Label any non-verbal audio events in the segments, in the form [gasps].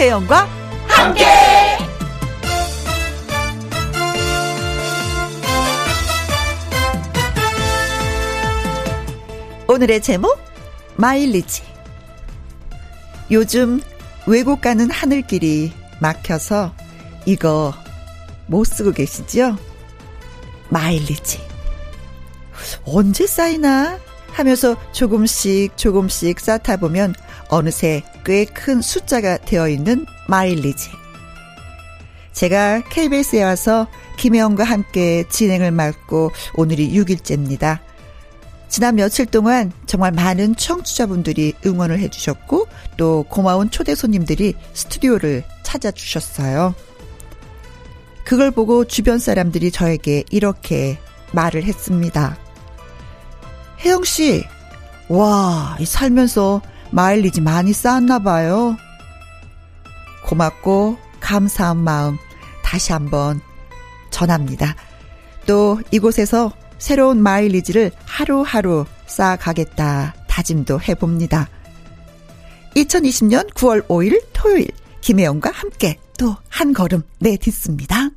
김혜영과 함께. 오늘의 제목 마일리지 요즘 외국 가는 하늘길이 막혀서 이거 못 쓰고 계시죠? 마일리지 언제 쌓이나 하면서 조금씩 조금씩 쌓다 보면 어느새 꽤 큰 숫자가 되어 있는 마일리지. 제가 KBS에 와서 김혜영과 함께 진행을 맡고 오늘이 6일째입니다. 지난 며칠 동안 정말 많은 청취자분들이 응원을 해주셨고 또 고마운 초대 손님들이 스튜디오를 찾아주셨어요. 그걸 보고 주변 사람들이 저에게 이렇게 말을 했습니다. 혜영 씨, 와, 살면서 마일리지 많이 쌓았나 봐요. 고맙고 감사한 마음 다시 한번 전합니다. 또 이곳에서 새로운 마일리지를 하루하루 쌓아가겠다 다짐도 해봅니다. 2020년 9월 5일 토요일 김혜영과 함께 또 한 걸음 내딛습니다.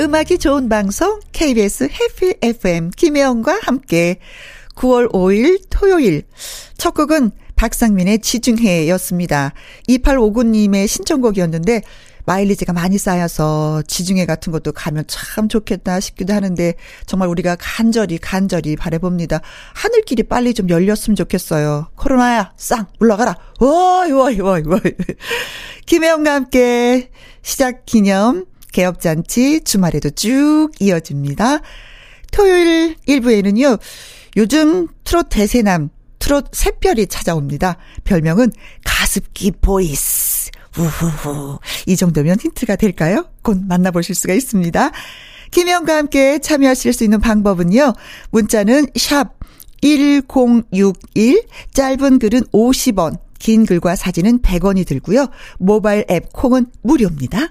음악이 좋은 방송 KBS 해피 FM 김혜영과 함께 9월 5일 토요일 첫 곡은 박상민의 지중해였습니다. 2859님의 신청곡이었는데 마일리지가 많이 쌓여서 지중해 같은 것도 가면 참 좋겠다 싶기도 하는데 정말 우리가 간절히 간절히 바래봅니다. 하늘길이 빨리 좀 열렸으면 좋겠어요. 코로나야 쌍 물러가라. 와이 와이 와이 와이. 김혜영과 함께 시작 기념 개업잔치 주말에도 쭉 이어집니다. 토요일 1부에는요. 요즘 트롯 대세남 트롯 샛별이 찾아옵니다. 별명은 가습기 voice. 우후후. 이 정도면 힌트가 될까요? 곧 만나보실 수가 있습니다. 김혜영과 함께 참여하실 수 있는 방법은요. 문자는 샵 1061, 짧은 글은 50원, 긴 글과 사진은 100원이 들고요. 모바일 앱 콩은 무료입니다.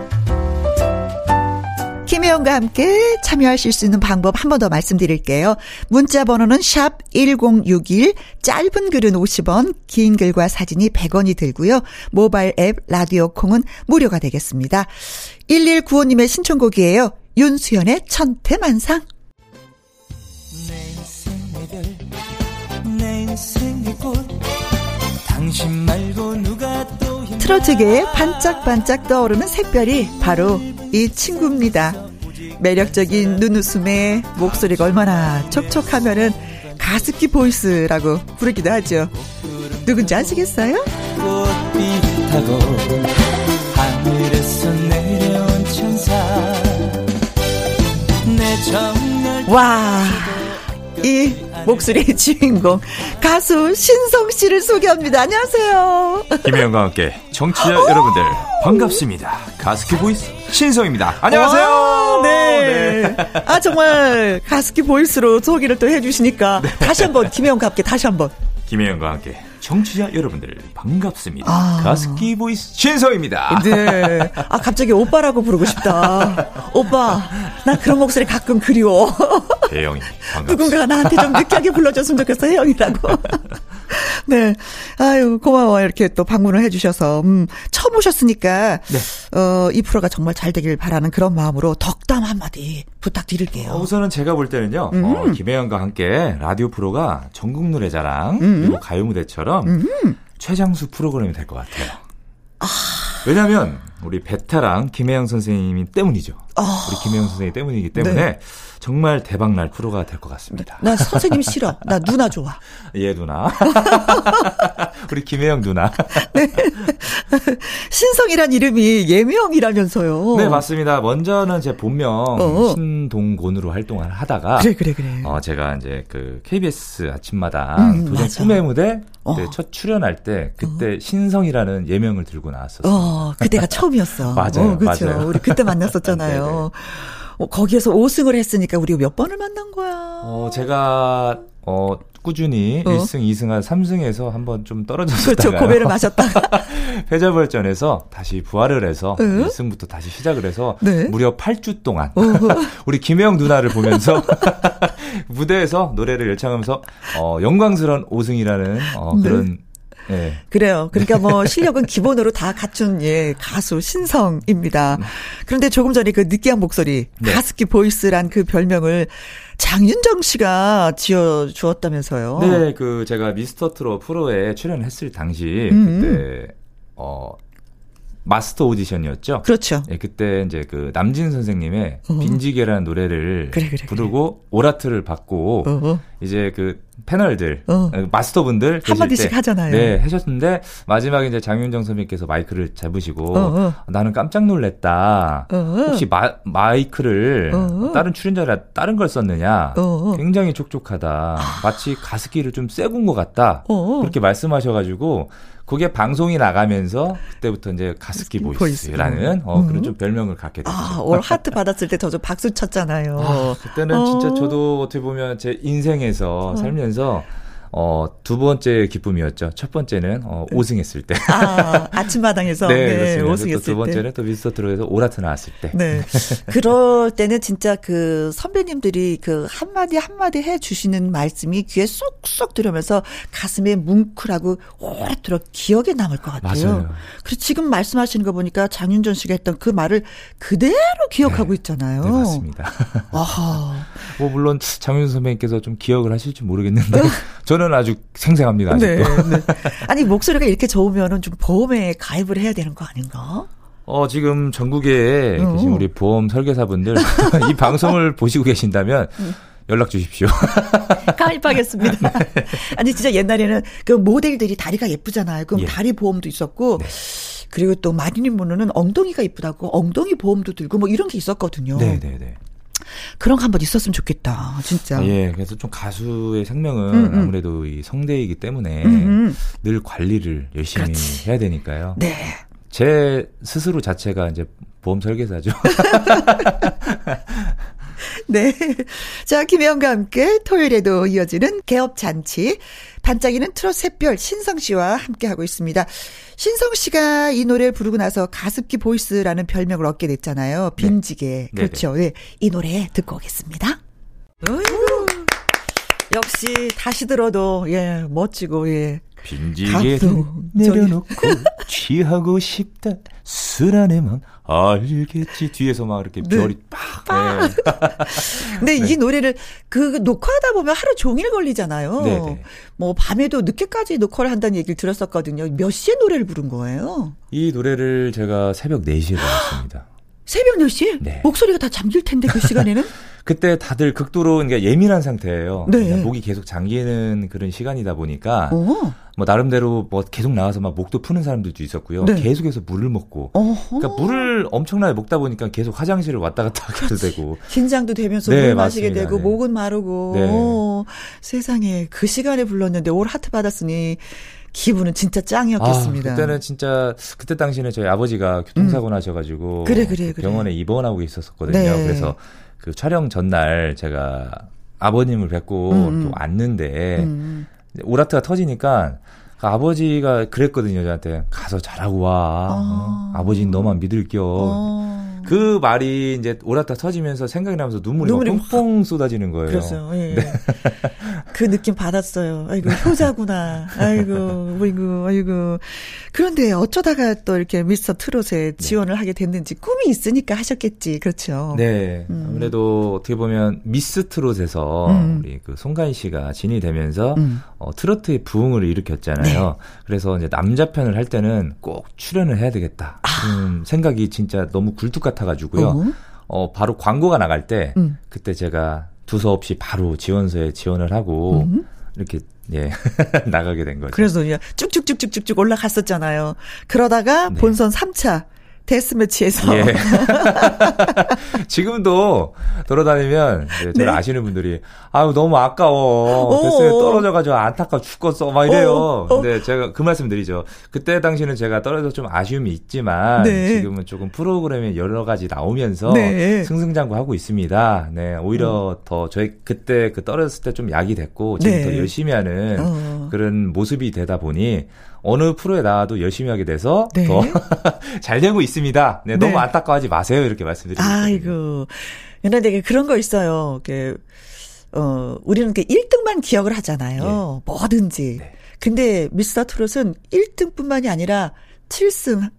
김혜영과 함께 참여하실 수 있는 방법 한 번 더 말씀드릴게요. 문자 번호는 샵 1061, 짧은 글은 50원, 긴 글과 사진이 100원이 들고요. 모바일 앱 라디오 콩은 무료가 되겠습니다. 1195님의 신청곡이에요. 윤수연의 천태만상. 트로트계에 반짝반짝 떠오르는 색별이 바로 이 친구입니다. 매력적인 눈웃음에 목소리가 얼마나 촉촉하면은 가습기 보이스라고 부르기도 하죠. 누군지 아시겠어요? 와, 이 목소리의 주인공 가수 신성 씨를 소개합니다. 안녕하세요. 김혜영과 함께 청취자 여러분들 반갑습니다. 가습기 voice 신성입니다. 안녕하세요. 와, 네. 네. 아 정말 가습기 voice로 소개를 또 해주시니까 네. 다시 한번 김혜영과 함께 다시 한번. 김혜영과 함께 청취자 여러분들 반갑습니다. 아. 가습기 voice 신성입니다. 네. 아 갑자기 오빠라고 부르고 싶다. 오빠, 나 그런 목소리 가끔 그리워. 혜영이 반갑습니다. 누군가 나한테 좀 느끼하게 불러줬으면 좋겠어 혜영이라고. [laughs] 네. 아유, 고마워. 이렇게 또 방문을 해주셔서. 음, 처음 오셨으니까. 네. 어, 이 프로가 정말 잘 되길 바라는 그런 마음으로 덕담 한마디 부탁드릴게요. 어, 우선은 제가 볼 때는요. 음. 어, 김혜영과 함께 라디오 프로가 전국 노래자랑, 음. 그리고 가요무대처럼 음. 최장수 프로그램이 될 것 같아요. 아. 왜냐면, 우리 베테랑 김혜영 선생님이 때문이죠. 아. 우리 김혜영 선생님 때문이기 때문에. 네. 정말 대박 날 프로가 될 것 같습니다. 나 선생님 싫어. 나 누나 좋아. [laughs] 예, 누나. [laughs] 우리 김혜영 누나. [laughs] 네. 신성이란 이름이 예명이라면서요. 네, 맞습니다. 먼저는 제 본명 어. 신동곤으로 활동을 하다가 그래, 그래, 그래. 어, 제가 이제 그 KBS 아침마다 음, 도전 맞아. 꿈의 무대 어. 첫 출연할 때 그때 어. 신성이라는 예명을 들고 나왔었어요. 어, 그때가 처음 이었어. 맞아요. 어, 그렇죠. 맞아요. 우리 그때 만났었잖아요. [laughs] 어, 거기에서 5승을 했으니까 우리 몇 번을 만난 거야? 어, 제가 어 꾸준히 어? 1승, 2승한 3승에서 한번 좀 떨어졌었다가 그렇죠. 고배를 마셨다가 [laughs] 패자부활전에서 다시 부활을 해서 어? 1승부터 다시 시작을 해서 네? 무려 8주 동안 [laughs] 우리 김혜영 누나를 보면서 무대에서 노래를 열창하면서 어 영광스러운 5승이라는 어 네. 그런 네. 그래요. 그러니까 뭐 실력은 기본으로 다 갖춘 예 가수 신성입니다. 그런데 조금 전에 그 느끼한 목소리 네. 가습기 보이스란 그 별명을 장윤정 씨가 지어 주었다면서요. 네, 그 제가 미스터 트롯 프로에 출연했을 당시 음. 그때 어 마스터 오디션이었죠. 그렇죠. 예, 그때 이제 그 남진 선생님의 어 빈지게라는 노래를 그래, 그래, 부르고 그래. 오라트를 받고 어허. 이제 그 패널들 어. 어 마스터분들 한 마디씩 하잖아요. 네, 하셨는데 마지막에 이제 장윤정 선생님께서 마이크를 잡으시고 어허. 나는 깜짝. 어허. 혹시 마, 마이크를 다른 출연자라 다른 걸 썼느냐? 굉장히 촉촉하다. 마치 가습기를 좀 쐬고 온 것 같다. 그렇게 말씀하셔가지고 그게 방송이 나가면서 그때부터 이제 가습기 voice라는 어, 그런 좀 별명을 갖게 됐죠. 아, all 하트 받았을 때 저 좀 박수 쳤잖아요. 아, 그때는 어. 진짜 저도 어떻게 보면 제 인생에서 어. 살면서 어, 두 번째 기쁨이었죠. 첫 번째는 어, 5승했을 때. 아, 아침마당에서 [laughs] 네, 네 5승했을 두 번째는 또 미스터 트롯에서 all 하트 나왔을 때. 네. 그럴 때는 진짜 그 선배님들이 그 한마디 한마디 해 주시는 말씀이 귀에 쏙쏙 들으면서 가슴에 뭉클하고 오랫도록 기억에 남을 것 같아요. 맞아요. 그리고 지금 말씀하시는 거 보니까 장윤전 씨가 했던 그 말을 그대로 기억하고 네. 있잖아요. 네, 맞습니다. 아하. [laughs] 뭐 물론 장윤선 선배님께서 좀 기억을 하실지 모르겠는데 [laughs] 저는 저는 아주 생생합니다. 네, 아직도. 네, 네. [laughs] 아니 목소리가 이렇게 좋으면은 좀 보험에 가입을 해야 되는 거 아닌가? 어, 지금 전국에 어. 계신 우리 보험 설계사분들 [laughs] 이 방송을 보시고 계신다면 연락 주십시오. [laughs] 가입하겠습니다. 네. 아니 진짜 옛날에는 그 모델들이 다리가 예쁘잖아요. 그럼 예. 다리 보험도 있었고 네. 그리고 또 마리님 분은 엉덩이가 예쁘다고 엉덩이 보험도 들고 뭐 이런 게 있었거든요. 네, 네, 네. 그런 거 한번 있었으면 좋겠다. 진짜. 아, 예. 그래서 좀 가수의 생명은 음, 음. 아무래도 이 성대이기 때문에 음, 음. 늘 관리를 열심히 그렇지. 해야 되니까요. 네. 제 스스로 자체가 이제 보험 설계사죠. [laughs] [laughs] 네. 자, 김혜영과 함께 토요일에도 이어지는 개업 잔치. 반짝이는 트롯 샛별 신성 씨와 함께하고 있습니다. 신성 씨가 이 노래를 부르고 나서 가습기 보이스라는 별명을 얻게 됐잖아요. 네. 빈지게. 네. 그렇죠. 네. 이 노래 듣고 오겠습니다. 어이구. 역시 다시 들어도 예 멋지고 예 빈지게 내려놓고 [laughs] 취하고 싶다 술 안에만 알겠지 뒤에서 막 이렇게 네. 별이 빡. 네. [laughs] 근데 네. 이 노래를 그 녹화하다 보면 하루 종일 걸리잖아요. 네네. 네. 뭐 밤에도 늦게까지 녹화를 한다는 얘기를 들었었거든요. 몇 시에 노래를 부른 거예요? 이 노래를 제가 새벽 4시에 [gasps] 불렀습니다. 새벽 4시에? 네. 목소리가 다 잠길 텐데 그 시간에는? [laughs] 그때 다들 극도로 그러니까 예민한 상태예요. 네. 목이 계속 잠기는 그런 시간이다 보니까 오. 뭐 나름대로 뭐 계속 나와서 막 목도 푸는 사람들도 있었고요. 네. 계속해서 물을 먹고. 어허. 그러니까 물을 엄청나게 먹다 보니까 계속 화장실을 왔다 갔다 하게 되고. 긴장도 되면서 네, 물 마시게 맞습니다. 되고 네. 목은 마르고. 네. 세상에 그 시간에 불렀는데 올 하트 받았으니 기분은 진짜 짱이었겠습니다. 아, 그때는 진짜 그때 당시에는 저희 아버지가 교통사고 음. 나셔가지고 그래, 그래, 그래. 병원에 입원하고 있었었거든요. 네. 그래서 그 촬영 전날 제가 아버님을 뵙고 음. 또 왔는데 음. 오라트가 터지니까 그 아버지가 그랬거든요, 저한테. 가서 잘하고 와. 아. 어? 버지는 너만 믿을겨. 아. 그 말이 이제 오라타 터지면서 생각이 나면서 눈물이, 눈물이 막 펑펑 쏟아지는 거예요. 그랬어요. 예. 네. 그 느낌 받았어요. 아이고, 효자구나. 아이고, 아이고, 아이고. 그런데 어쩌다가 또 이렇게 미스터 트롯에 네. 지원을 네. 하게 됐는지 꿈이 있으니까 하셨겠지. 그렇죠. 네. 음. 아무래도 어떻게 보면 미스 트롯에서 음. 우리 그 송가인 씨가 진이 되면서 음. 어, 트로트의 부흥을 일으켰잖아요. 네. 그래서 이제 남자 편을 할 때는 꼭 출연을 해야 되겠다. 아. 생각이 진짜 너무 굴뚝 같아가지고요. 어? 어, 바로 광고가 나갈 때 음. 그때 제가 두서 없이 바로 지원서에 지원을 하고 음. 이렇게 예 [laughs] 나가게 된 거죠. 그래서 쭉쭉쭉쭉쭉쭉 올라갔었잖아요. 그러다가 네. 본선 3차 데스매치에서. 예. [laughs] 지금도 돌아다니면 저를 네. 아시는 분들이 아유 너무 아까워 데스매 떨어져가지고 안타까워 죽겠어 막 이래요. 어, 어. 근데 제가 그 말씀드리죠. 그때 당시는 제가 떨어져 좀 아쉬움이 있지만 네. 지금은 조금 프로그램에 여러 가지 나오면서 네. 승승장구하고 있습니다. 네 오히려 음. 더 저희 그때 그 떨어졌을 때 좀 약이 됐고 지금 네. 더 열심히 하는 어. 그런 모습이 되다 보니 어느 프로에 나와도 열심히 하게 돼서 네. 더잘 [laughs] 되고 있습니다. 네, 너무 네. 안타까워하지 마세요. 이렇게 말씀드리고 아이고. 연하되게 그런 거 있어요. 그, 어, 우리는 그 1등만 기억을 하잖아요. 네. 뭐든지. 네. 근데 미스터 트롯은 1등뿐만이 아니라 7승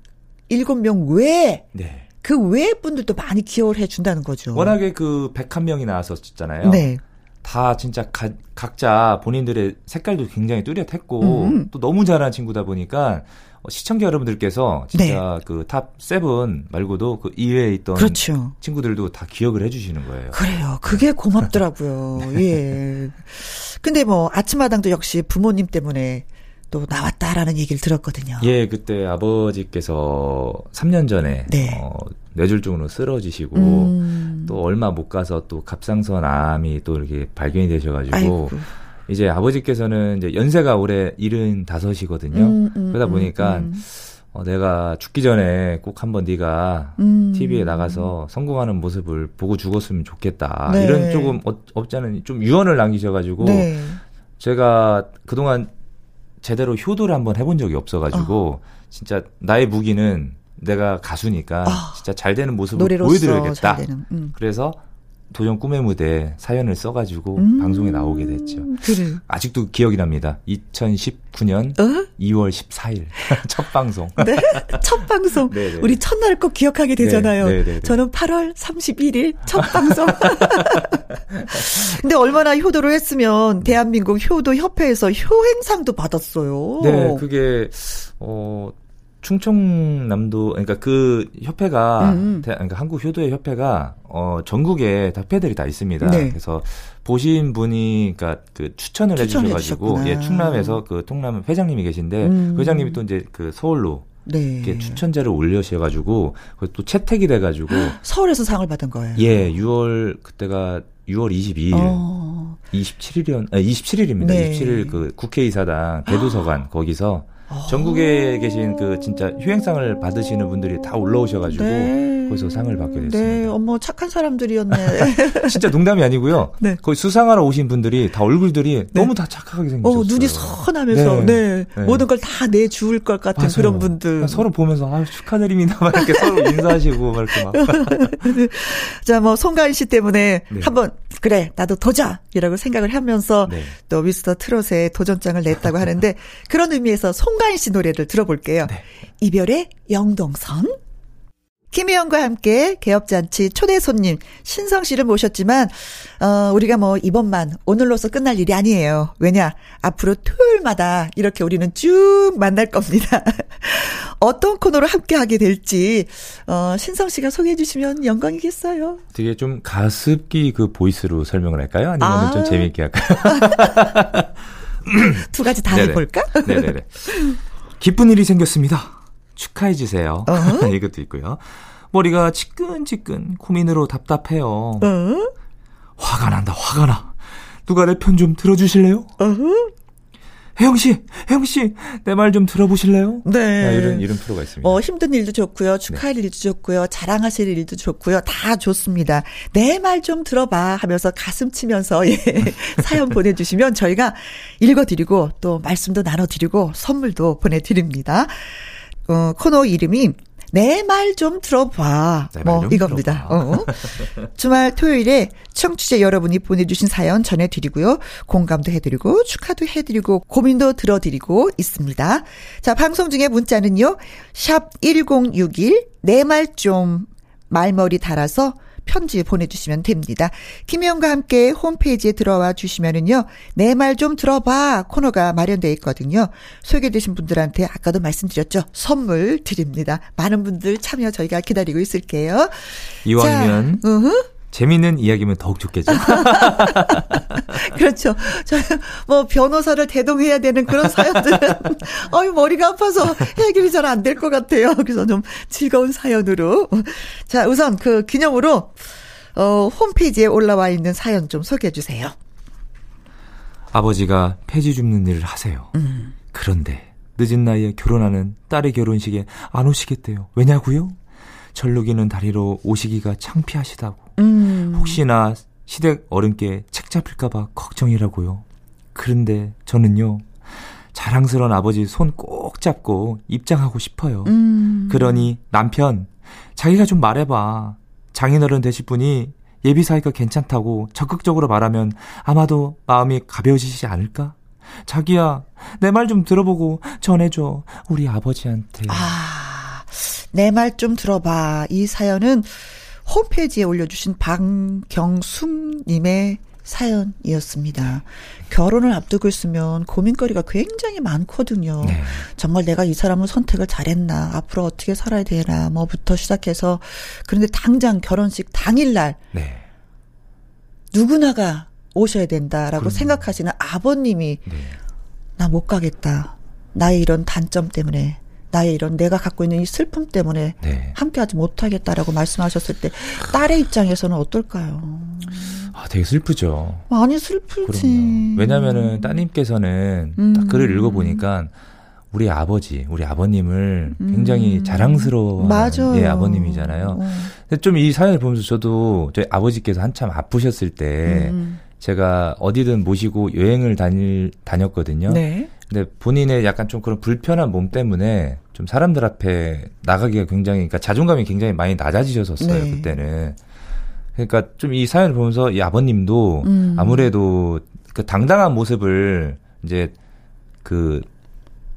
7명 외에 네. 그 외의 분들도 많이 기억을 해 준다는 거죠. 워낙에 그 101명이 나왔었잖아요. 네. 다 진짜 가, 각자 본인들의 색깔도 굉장히 뚜렷했고 음. 또 너무 잘하는 친구다 보니까 어, 시청자 여러분들께서 진짜 네. 그탑 세븐 말고도 그 이외에 있던 그렇죠. 친구들도 다 기억을 해주시는 거예요. 그래요. 그게 고맙더라고요. 네. [laughs] 예. 근데 뭐 아침마당도 역시 부모님 때문에 또 나왔다라는 얘기를 들었거든요. 예, 그때 아버지께서 3년 전에 네. 어, 뇌졸중으로 쓰러지시고 음. 또 얼마 못 가서 또 갑상선 암이 또 이렇게 발견이 되셔가지고 아이고. 이제 아버지께서는 이제 연세가 올해 75이거든요. 음, 음, 그러다 음, 보니까 음. 어, 내가 죽기 전에 꼭 한번 네가 TV에 나가서 성공하는 모습을 보고 죽었으면 좋겠다. 네. 이런 조금 어, 없지 않은 좀 유언을 남기셔가지고 네. 제가 그동안 제대로 효도를 한번 해본 적이 없어가지고 어. 진짜 나의 무기는 내가 가수니까 아, 진짜 잘 되는 모습을 보여드려야겠다. 음. 그래서 도전 꿈의 무대 사연을 써가지고 음, 방송에 나오게 됐죠. 그래. 아직도 기억이 납니다. 2019년 어? 2월 14일 [laughs] [laughs] 첫 방송. 네, 첫 방송. 네네. 네, 우리 네. 첫날 꼭 기억하게 되잖아요. 네, 네, 저는 8월 31일 첫 방송. [laughs] 근데 얼마나 효도를 했으면 대한민국 효도 협회에서 효행상도 받았어요. 네, 그게 어 충청남도 그러니까 그 협회가 음. 음. 그러니까 한국 효도의 협회가 어 전국에 협회들이 다 있습니다. 네. 그래서 보신 분이 그러니까 그 추천을 해주셔 가지고 주셨구나. 예 충남에서 그 통남 회장님이 계신데 음. 그 회장님이 또 이제 그 서울로 네. 이렇게 추천자를 올려셔 가지고 또 채택이 돼 가지고 [gasps] 서울에서 상을 받은 거예요. 예, 6월 그때가 6월 22일, 어. 27일이었, 아, 27일입니다. 네. 27일 그 국회의사당 대도서관 [gasps] 거기서 전국에 계신 그 진짜 휴행상을 받으시는 분들이 다 올라오셔가지고 네. 거기서 상을 받게 됐습니다. 네, 어머 착한 사람들이었네. [laughs] 진짜 농담이 아니고요. 네. 거기 수상하러 오신 분들이 다 얼굴들이 네. 너무 다 착하게 생겼어요. 어, 눈이 선하면서 네, 네. 네. 모든 걸 다 내줄 것 같은 맞아요. 그런 분들. 서로 보면서 아 축하드립니다. 막 이렇게 서로 인사하시고 막 이렇게 막. [laughs] 자, 뭐 송가인 씨 때문에 네. 한번 그래 나도 도전이라고 생각을 하면서 또 미스터 트롯에 도전장을 냈다고 하는데 그런 의미에서 송 송가인 씨 노래를 들어볼게요. 네. 이별의 영동선. 김희영과 함께 개업잔치 초대 손님 신성 씨를 모셨지만 어 우리가 뭐 이번만 오늘로서 끝날 일이 아니에요. 왜냐 앞으로 토요일마다 이렇게 우리는 쭉 만날 겁니다. [laughs] 어떤 코너로 함께 하게 될지 어 신성 씨가 소개해 주시면 영광이겠어요. 되게 좀 가습기 그 보이스로 설명을 할까요? 아니면 아. 좀 재미있게 할까요? [laughs] 두 가지 다 해볼까? 네네네. 기쁜 일이 생겼습니다. 축하해 주세요. 어? [laughs] 이것도 있고요. 머리가 지끈지끈 고민으로 답답해요. 어? 화가 난다, 화가 나. 누가 내 편 좀 들어주실래요? 어허? 혜영 씨, 혜영 씨, 내 말 좀 들어보실래요? 네. 네. 이런 이런 프로가 있습니다. 어, 힘든 일도 좋고요, 축하할 네. 일도 좋고요, 자랑하실 일도 좋고요, 다 좋습니다. 내 말 좀 들어봐 하면서 가슴 치면서 예, [laughs] 사연 보내주시면 저희가 읽어드리고 또 말씀도 나눠드리고 선물도 보내드립니다. 어, 코너 이름이 내 말 좀 들어봐. 뭐 이겁니다. 어. 주말 토요일에 청취자 여러분이 보내주신 사연 전해드리고요. 공감도 해드리고 축하도 해드리고 고민도 들어드리고 있습니다. 자 방송 중에 문자는요. 샵 1061 내 말 좀 말머리 달아서 편지 보내주시면 됩니다. 김혜영과 함께 홈페이지에 들어와 주시면은요, 내 말 좀 들어봐 코너가 마련되어 있거든요. 소개되신 분들한테 아까도 말씀드렸죠. 선물 드립니다. 많은 분들 참여 저희가 기다리고 있을게요. 이왕이면. 자, 재미있는 이야기면 더욱 좋겠죠. [laughs] 그렇죠. 저 뭐 변호사를 대동해야 되는 그런 사연들은 [laughs] 어이 머리가 아파서 해결이 잘 안 될 것 같아요. 그래서 좀 즐거운 사연으로. 자, 우선 그 기념으로 어 홈페이지에 올라와 있는 사연 좀 소개해 주세요. 아버지가 폐지 줍는 일을 하세요. 음. 그런데 늦은 나이에 결혼하는 딸의 결혼식에 안 오시겠대요. 왜냐고요? 절룩이는 다리로 오시기가 창피하시다고. 음. 혹시나 시댁 어른께 책 잡힐까봐 걱정이라고요. 그런데 저는요, 자랑스러운 아버지 손 꼭 잡고 입장하고 싶어요. 음. 그러니 남편, 자기가 좀 말해봐. 장인어른 되실 분이 예비 사이가 괜찮다고 적극적으로 말하면 아마도 마음이 가벼워지지 않을까? 자기야, 내 말 좀 들어보고 전해줘. 우리 아버지한테. 아, 내 말 좀 들어봐. 이 사연은 홈페이지에 올려주신 방경숙님의 사연이었습니다. 결혼을 앞두고 있으면 고민거리가 굉장히 많거든요. 네. 정말 내가 이 사람을 선택을 잘했나, 앞으로 어떻게 살아야 되나, 뭐부터 시작해서. 그런데 당장 결혼식 당일날, 네. 누구나가 오셔야 된다라고 그럼. 생각하시는 아버님이, 네. 나못 가겠다. 나의 이런 단점 때문에 나의 이런 내가 갖고 있는 이 슬픔 때문에 네. 함께하지 못하겠다라고 말씀하셨을 때 딸의 입장에서는 어떨까요? 아, 되게 슬프죠. 많이 슬프지. 왜냐면은 따님께서는 음. 딱 글을 읽어보니까 우리 아버지, 우리 아버님을 굉장히 음. 자랑스러운 예, 아버님이잖아요. 어. 근데 좀 이 사연을 보면서 저도 저희 아버지께서 한참 아프셨을 때 음. 제가 어디든 모시고 여행을 다닐 다녔거든요. 네. 근데 본인의 약간 좀 그런 불편한 몸 때문에 좀 사람들 앞에 나가기가 굉장히 그러니까 자존감이 굉장히 많이 낮아지셨었어요 네. 그때는. 그러니까 좀 이 사연을 보면서 이 아버님도 음. 아무래도 그 당당한 모습을 이제 그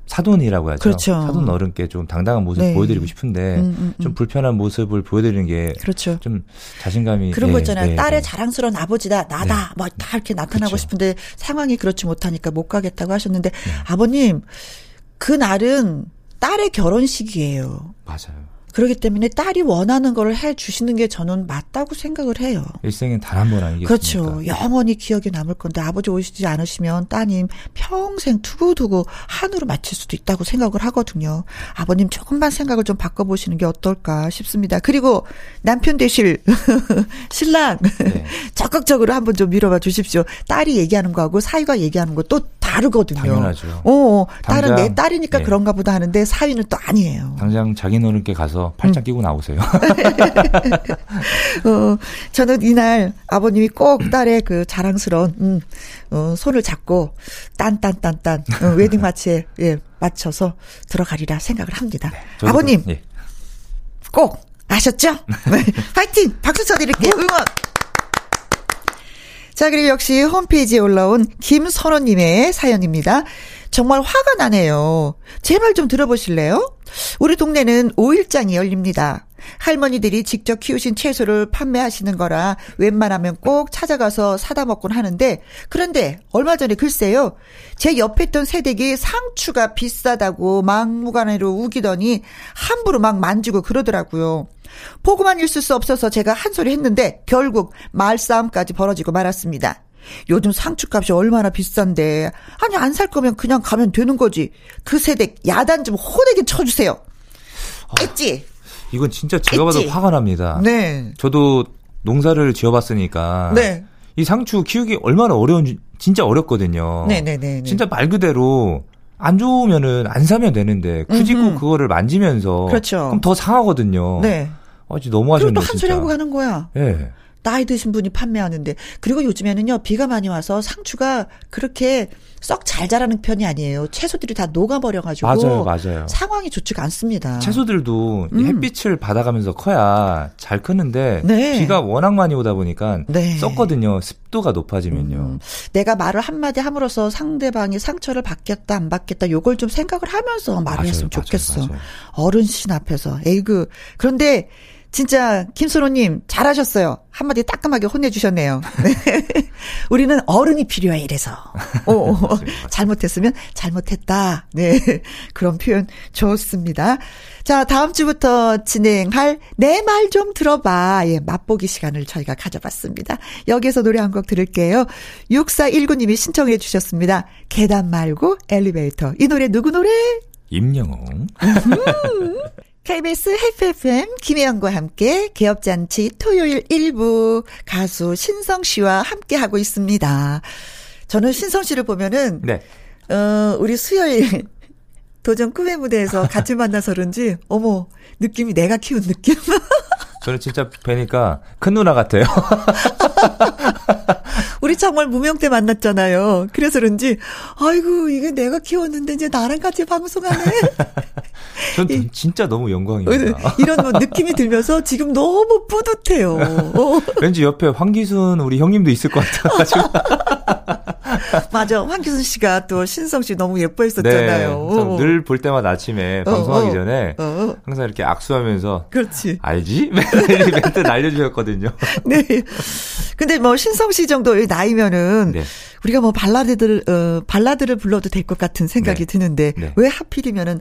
사돈이라고 하죠. 그렇죠. 사돈 어른께 좀 당당한 모습 네. 보여드리고 싶은데 음, 음, 음. 좀 불편한 모습을 보여드리는 게 그렇죠. 좀 자신감이 그런 네, 거 있잖아요. 네, 딸의 네. 자랑스러운 아버지다, 나다, 네. 뭐다 이렇게 나타나고 그렇죠. 싶은데 상황이 그렇지 못하니까 못 가겠다고 하셨는데 네. 아버님 그 날은 딸의 결혼식이에요. 맞아요. 그렇기 때문에 딸이 원하는 걸 해 주시는 게 저는 맞다고 생각을 해요. 일생엔 단한 번 아니겠습니까? 그렇죠. 영원히 기억에 남을 건데 아버지 오시지 않으시면 따님 평생 두고두고 한으로 마칠 수도 있다고 생각을 하거든요. 아버님 조금만 생각을 좀 바꿔보시는 게 어떨까 싶습니다. 그리고 남편 되실 [laughs] 신랑 네. [laughs] 적극적으로 한번 좀 밀어봐 주십시오. 딸이 얘기하는 거하고 사위가 얘기하는 거 또 다르거든요. 당연하죠. 어, 어. 딸은 내 딸이니까 네. 그런가 보다 하는데 사위는 또 아니에요. 당장 자기 노는께 가서 팔짱 음. 끼고 나오세요. [laughs] 어, 저는 이날 아버님이 꼭 딸의 그 자랑스러운 음, 어, 손을 잡고 딴딴딴딴 어, 웨딩 마치에 예, 맞춰서 들어가리라 생각을 합니다. 네, 아버님 예. 꼭 아셨죠? [laughs] 네. 파이팅! 박수 쳐드릴게요. 응원! 자, 그리고 역시 홈페이지에 올라온 김선호님의 사연입니다. 정말 화가 나네요. 제 말 좀 들어보실래요? 우리 동네는 5일장이 열립니다. 할머니들이 직접 키우신 채소를 판매하시는 거라 웬만하면 꼭 찾아가서 사다 먹곤 하는데 그런데 얼마 전에 글쎄요. 제 옆에 있던 새댁이 상추가 비싸다고 막무가내로 우기더니 함부로 막 만지고 그러더라고요. 보고만 있을 수 없어서 제가 한 소리 했는데 결국 말싸움까지 벌어지고 말았습니다. 요즘 상추값이 얼마나 비싼데. 아니, 안 살 거면 그냥 가면 되는 거지. 그 세대 야단 좀 호되게 쳐주세요. 했지? 아, 이건 진짜 제가? 봐도 화가 납니다. 네. 저도 농사를 지어봤으니까. 네. 이 상추 키우기 얼마나 어려운지 진짜 어렵거든요. 네네네. 네, 네, 네. 진짜 말 그대로 안 좋으면은 안 사면 되는데 굳이 꼭 그거를 만지면서 그렇죠. 그럼 더 상하거든요. 네. 아, 너무 하셨네. 그리고 또한 소리 하고 가는 거야. 예. 네. 나이 드신 분이 판매하는데 그리고 요즘에는요 비가 많이 와서 상추가 그렇게 썩 잘 자라는 편이 아니에요. 채소들이 다 녹아버려가지고 맞아요, 맞아요. 상황이 좋지가 않습니다. 채소들도 음. 햇빛을 받아가면서 커야 잘 크는데 네. 비가 워낙 많이 오다 보니까 네. 썩거든요. 습도가 높아지면요. 음. 내가 말을 한마디 함으로써 상대방이 상처를 받겠다 안 받겠다 요걸 좀 생각을 하면서 말을 맞아요, 했으면 좋겠어. 맞아요, 맞아요. 어른신 앞에서 에이그 그런데 진짜 김선호님 잘하셨어요. 한마디 따끔하게 혼내주셨네요. 네. [laughs] 우리는 어른이 필요해 이래서. 오, 어, 잘못했으면 잘못했다. 네 그런 표현 좋습니다. 자 다음 주부터 진행할 내 말 좀 들어봐. 예 맛보기 시간을 저희가 가져봤습니다. 여기서 노래 한 곡 들을게요. 6419님이 신청해 주셨습니다. 계단 말고 엘리베이터. 이 노래 누구 노래? 임영웅. KBS 해피 FM 김혜영과 함께 개업잔치 토요일 1부 가수 신성 씨와 함께 하고 있습니다. 저는 신성 씨를 보면은 네. 어 우리 수요일 도전 꿈의 무대에서 같이 만나서 그런지 어머 느낌이 내가 키운 느낌. [laughs] 저는 진짜 뵈니까 큰 누나 같아요. [laughs] 우리 정말 무명 때 만났잖아요. 그래서 그런지 아이고 이게 내가 키웠는데 이제 나랑 같이 방송하네. [laughs] 전 진짜 너무 영광입니다. 이런 뭐 느낌이 들면서 지금 너무 뿌듯해요. 왠지 옆에 황기순 우리 형님도 있을 것 같아가지고. [laughs] 맞아. 황기순 씨가 또 신성 씨 너무 예뻐했었잖아요. 네, 늘볼 때마다 아침에 어, 방송하기 어, 전에 어, 항상 이렇게 악수하면서 그렇지. 알지? [laughs] 멘트, 멘트 날려주셨거든요. [laughs] 네. 근데 뭐 신성 씨 정도의 나이면은 네. 우리가 뭐 발라드들 어 발라드를 불러도 될 것 같은 생각이 네. 드는데 네. 왜 하필이면은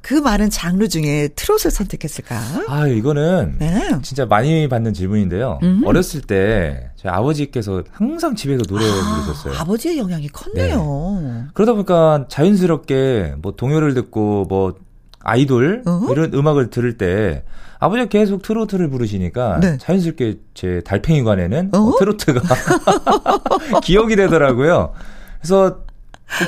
그 많은 장르 중에 트롯을 선택했을까? 아, 이거는 네. 진짜 많이 받는 질문인데요. 음흠. 어렸을 때 저희 아버지께서 항상 집에서 노래 아, 부르셨어요. 아버지의 영향이 컸네요. 네. 그러다 보니까 자연스럽게 뭐 동요를 듣고 뭐 아이돌 어허? 이런 음악을 들을 때 아버지가 계속 트로트를 부르시니까 네. 자연스럽게 제 달팽이관에는 어, 트로트가 [laughs] [laughs] 기억이 되더라고요. 그래서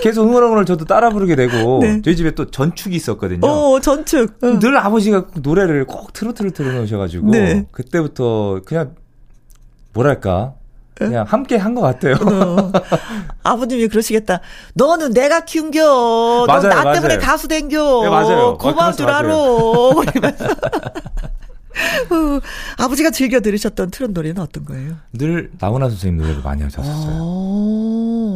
계속 응원음을 저도 따라 부르게 되고 [laughs] 네. 저희 집에 또 전축이 있었거든요. 어, 전축. 어. 늘 아버지가 노래를 꼭 트로트를 틀어놓으셔가지고 네. 그때부터 그냥 뭐랄까 그냥 함께 한 것 같아요. 어. 아버님이 그러시겠다. 너는 내가 키운겨. 맞아요, 너나 때문에 가수 된겨. 네, 맞아요. 고마운 줄 알아. [laughs] 어, 아버지가 즐겨 들으셨던 트롯 노래는 어떤 거예요? 늘 나훈아 선생님 노래를 많이 하셨어요.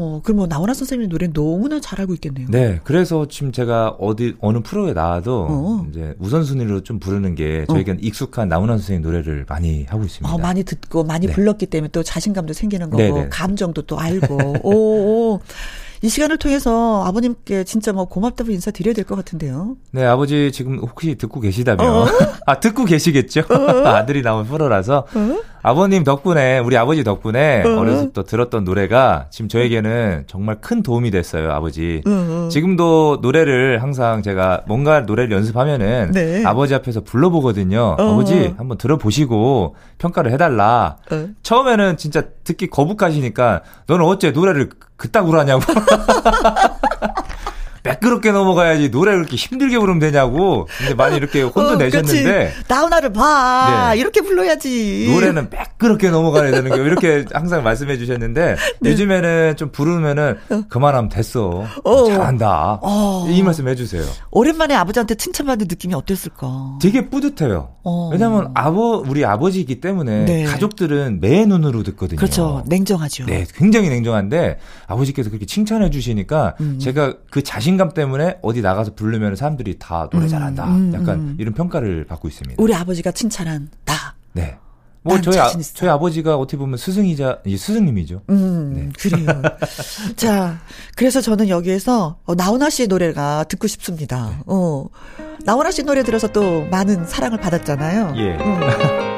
어, 그럼 뭐 나훈아 선생님 노래 너무나 잘 알고 있겠네요. 네, 그래서 지금 제가 어디 어느 프로에 나와도 어. 이제 우선순위로 좀 부르는 게 저에겐 어. 익숙한 나훈아 선생님 노래를 많이 하고 있습니다. 어, 많이 듣고 많이 네. 불렀기 때문에 또 자신감도 생기는 거고 네네. 감정도 또 알고. [laughs] 오. 오. 이 시간을 통해서 아버님께 진짜 뭐 고맙다고 인사드려야 될 것 같은데요. 네, 아버지 지금 혹시 듣고 계시다면 어? [laughs] 아 듣고 계시겠죠? 어? 아들이 나온 프로라서 어? 아버님 덕분에 우리 아버지 덕분에 어. 어렸을 때 들었던 노래가 지금 저에게는 정말 큰 도움이 됐어요, 아버지. 어. 지금도 노래를 항상 제가 뭔가 노래를 연습하면은 네. 아버지 앞에서 불러보거든요. 어. 아버지 한번 들어보시고 평가를 해달라. 어. 처음에는 진짜 듣기 거북하시니까 너는 어째 노래를 그따구로 하냐고. [laughs] 매끄럽게 넘어가야지 노래 그렇게 힘들게 부르면 되냐고. 근데 많이 이렇게 혼도 어, 내셨는데. 나훈아를 봐. 네. 이렇게 불러야지. 노래는 매끄럽게 넘어가야 되는 거 이렇게 항상 말씀해 주셨는데 네. 요즘에는 좀 부르면은 어. 그만하면 됐어. 어. 잘한다. 어. 이 말씀 해 주세요. 오랜만에 아버지한테 칭찬받는 느낌이 어땠을까? 되게 뿌듯해요. 어. 왜냐면 아버 우리 아버지이기 때문에 네. 가족들은 매 눈으로 듣거든요. 그렇죠. 냉정하죠. 네, 굉장히 냉정한데 아버지께서 그렇게 칭찬해 주시니까 음. 제가 그 자신 자신감 때문에 어디 나가서 부르면 사람들이 다 노래 음, 잘한다. 음, 약간 음. 이런 평가를 받고 있습니다. 우리 아버지가 칭찬한 나. 네. 뭐 저희 아, 저희 아버지가 어떻게 보면 스승이자 이 스승님이죠. 음, 네. 그래요. [laughs] 자, 그래서 저는 여기에서 어, 나훈아 씨의 노래가 듣고 싶습니다. 네. 어, 나훈아 씨 노래 들어서 또 많은 사랑을 받았잖아요. 예. 음. [laughs]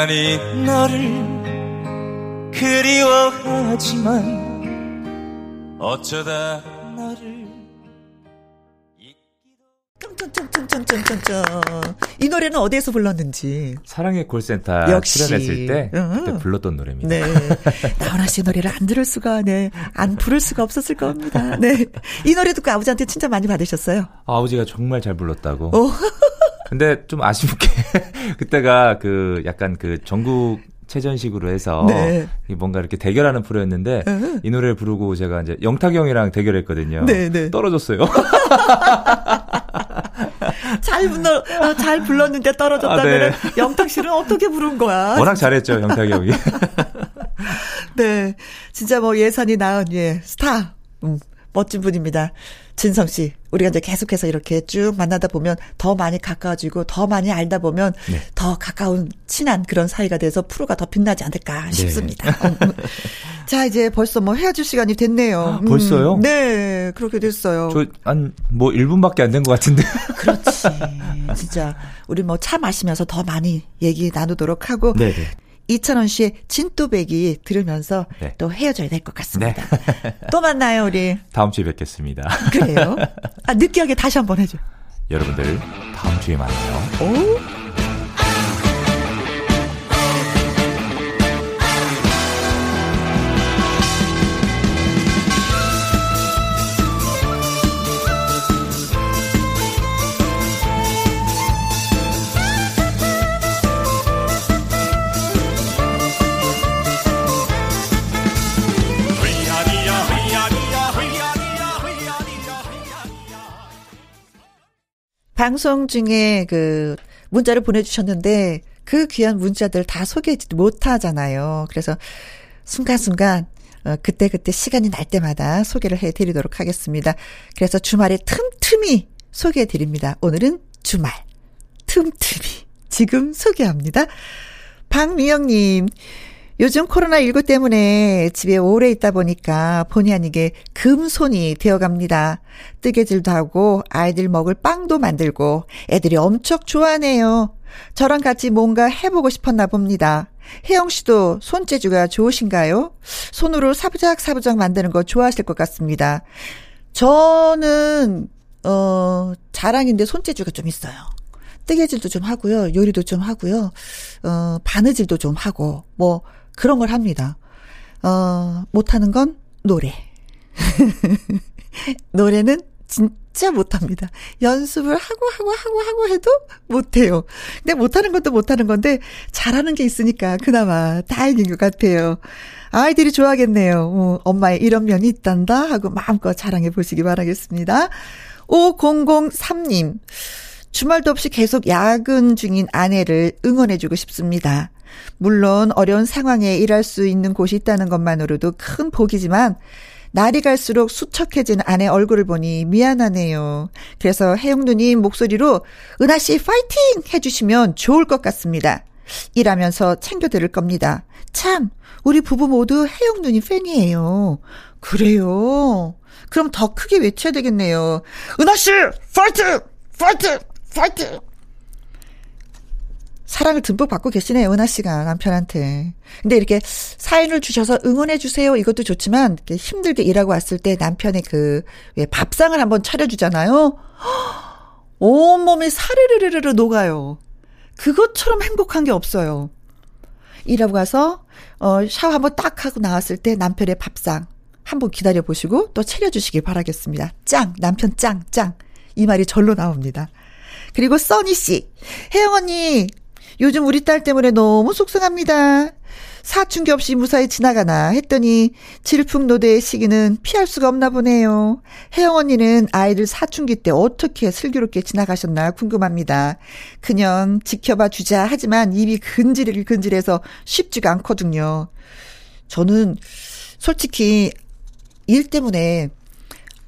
간간히 너를 그리워하지만 어쩌다 너를 쫑쫑쫑쫑쫑쫑쫑. 이 노래는 어디에서 불렀는지. 사랑의 콜센터 역시. 출연했을 때 그때 불렀던 노래입니다. 네. 나훈아 씨 노래를 안 들을 수가, 네. 안 부를 수가 없었을 겁니다. 네. 이 노래 듣고 아버지한테 칭찬 많이 받으셨어요? 아버지가 정말 잘 불렀다고. [laughs] 오. 근데 좀 아쉽게 [laughs] 그때가 그 약간 그 전국 체전식으로 해서 네. 뭔가 이렇게 대결하는 프로였는데 으흠. 이 노래를 부르고 제가 이제 영탁 형이랑 대결했거든요. 네, 네. 떨어졌어요. [laughs] 잘 불러 어, 잘 불렀는데 떨어졌다면 아, 네. 영탁 씨는 어떻게 부른 거야? 워낙 잘했죠 영탁 형이. [laughs] 네, 진짜 뭐 예산이 나은 예 스타. 음, 멋진 분입니다. 진성 씨, 우리가 이제 계속해서 이렇게 쭉 만나다 보면 더 많이 가까워지고 더 많이 알다 보면 네. 더 가까운 친한 그런 사이가 돼서 프로가 더 빛나지 않을까 네. 싶습니다. 네. [laughs] 자, 이제 벌써 뭐 헤어질 시간이 됐네요. 아, 벌써요? 음, 네, 그렇게 됐어요. 저 한 뭐 1분밖에 안 된 것 같은데. [laughs] 그렇지. 진짜 우리 뭐 차 마시면서 더 많이 얘기 나누도록 하고 네, 네. 이찬원 씨의 진또배기 들으면서 네. 또 헤어져야 될 것 같습니다. 네. 또 만나요, 우리. 다음 주에 뵙겠습니다. [laughs] 그래요? 아, 느끼하게 다시 한번 해줘. 여러분들, 다음 주에 만나요. 오? 방송 중에 그 문자를 보내주셨는데 그 귀한 문자들 다 소개하지 못하잖아요. 그래서 순간순간 어, 그때 그때 시간이 날 때마다 소개를 해드리도록 하겠습니다. 그래서 주말에 틈틈이 소개해드립니다. 오늘은 주말 틈틈이 지금 소개합니다. 박미영님, 요즘 코로나19 때문에 집에 오래 있다 보니까 본의 아니게 금손이 되어갑니다. 뜨개질도 하고 아이들 먹을 빵도 만들고 애들이 엄청 좋아하네요. 저랑 같이 뭔가 해보고 싶었나 봅니다. 혜영 씨도 손재주가 좋으신가요? 손으로 사부작 사부작 만드는 거 좋아하실 것 같습니다. 저는 어 자랑인데 손재주가 좀 있어요. 뜨개질도 좀 하고요. 요리도 좀 하고요. 어 바느질도 좀 하고 뭐 그런 걸 합니다. 어, 못하는 건 노래. [laughs] 노래는 진짜 못합니다. 연습을 하고 하고 하고 하고 해도 못해요. 근데 못하는 것도 못하는 건데 잘하는 게 있으니까 그나마 다행인 것 같아요. 아이들이 좋아하겠네요. 어, 엄마의 이런 면이 있단다 하고 마음껏 자랑해 보시기 바라겠습니다. 5003님. 주말도 없이 계속 야근 중인 아내를 응원해주고 싶습니다. 물론 어려운 상황에 일할 수 있는 곳이 있다는 것만으로도 큰 복이지만 날이 갈수록 수척해진 아내 얼굴을 보니 미안하네요. 그래서 혜영 누님 목소리로 은하 씨 파이팅 해주시면 좋을 것 같습니다. 일하면서 챙겨 드릴 겁니다. 참, 우리 부부 모두 혜영 누님 팬이에요. 그래요? 그럼 더 크게 외쳐야 되겠네요. 은하 씨 파이팅! 파이팅! 파이팅! 사랑을 듬뿍 받고 계시네요, 은하 씨가 남편한테. 근데 이렇게 사연을 주셔서 응원해 주세요. 이것도 좋지만 힘들게 일하고 왔을 때 남편의 그왜 밥상을 한번 차려 주잖아요. [gasps] 온몸이 사르르르르 녹아요. 그것처럼 행복한 게 없어요. 일하고 가서 어 샤워 한번 딱 하고 나왔을 때 남편의 밥상 한번 기다려 보시고 또 차려 주시길 바라겠습니다. 짱 남편 짱 짱. 이 말이 절로 나옵니다. 그리고 써니 씨, 혜영 언니 요즘 우리 딸 때문에 너무 속상합니다. 사춘기 없이 무사히 지나가나 했더니 질풍노도의 시기는 피할 수가 없나 보네요. 혜영 언니는 아이들 사춘기 때 어떻게 슬기롭게 지나가셨나 궁금합니다. 그냥 지켜봐 주자 하지만 입이 근질을 근질해서 쉽지가 않거든요. 저는 솔직히 일 때문에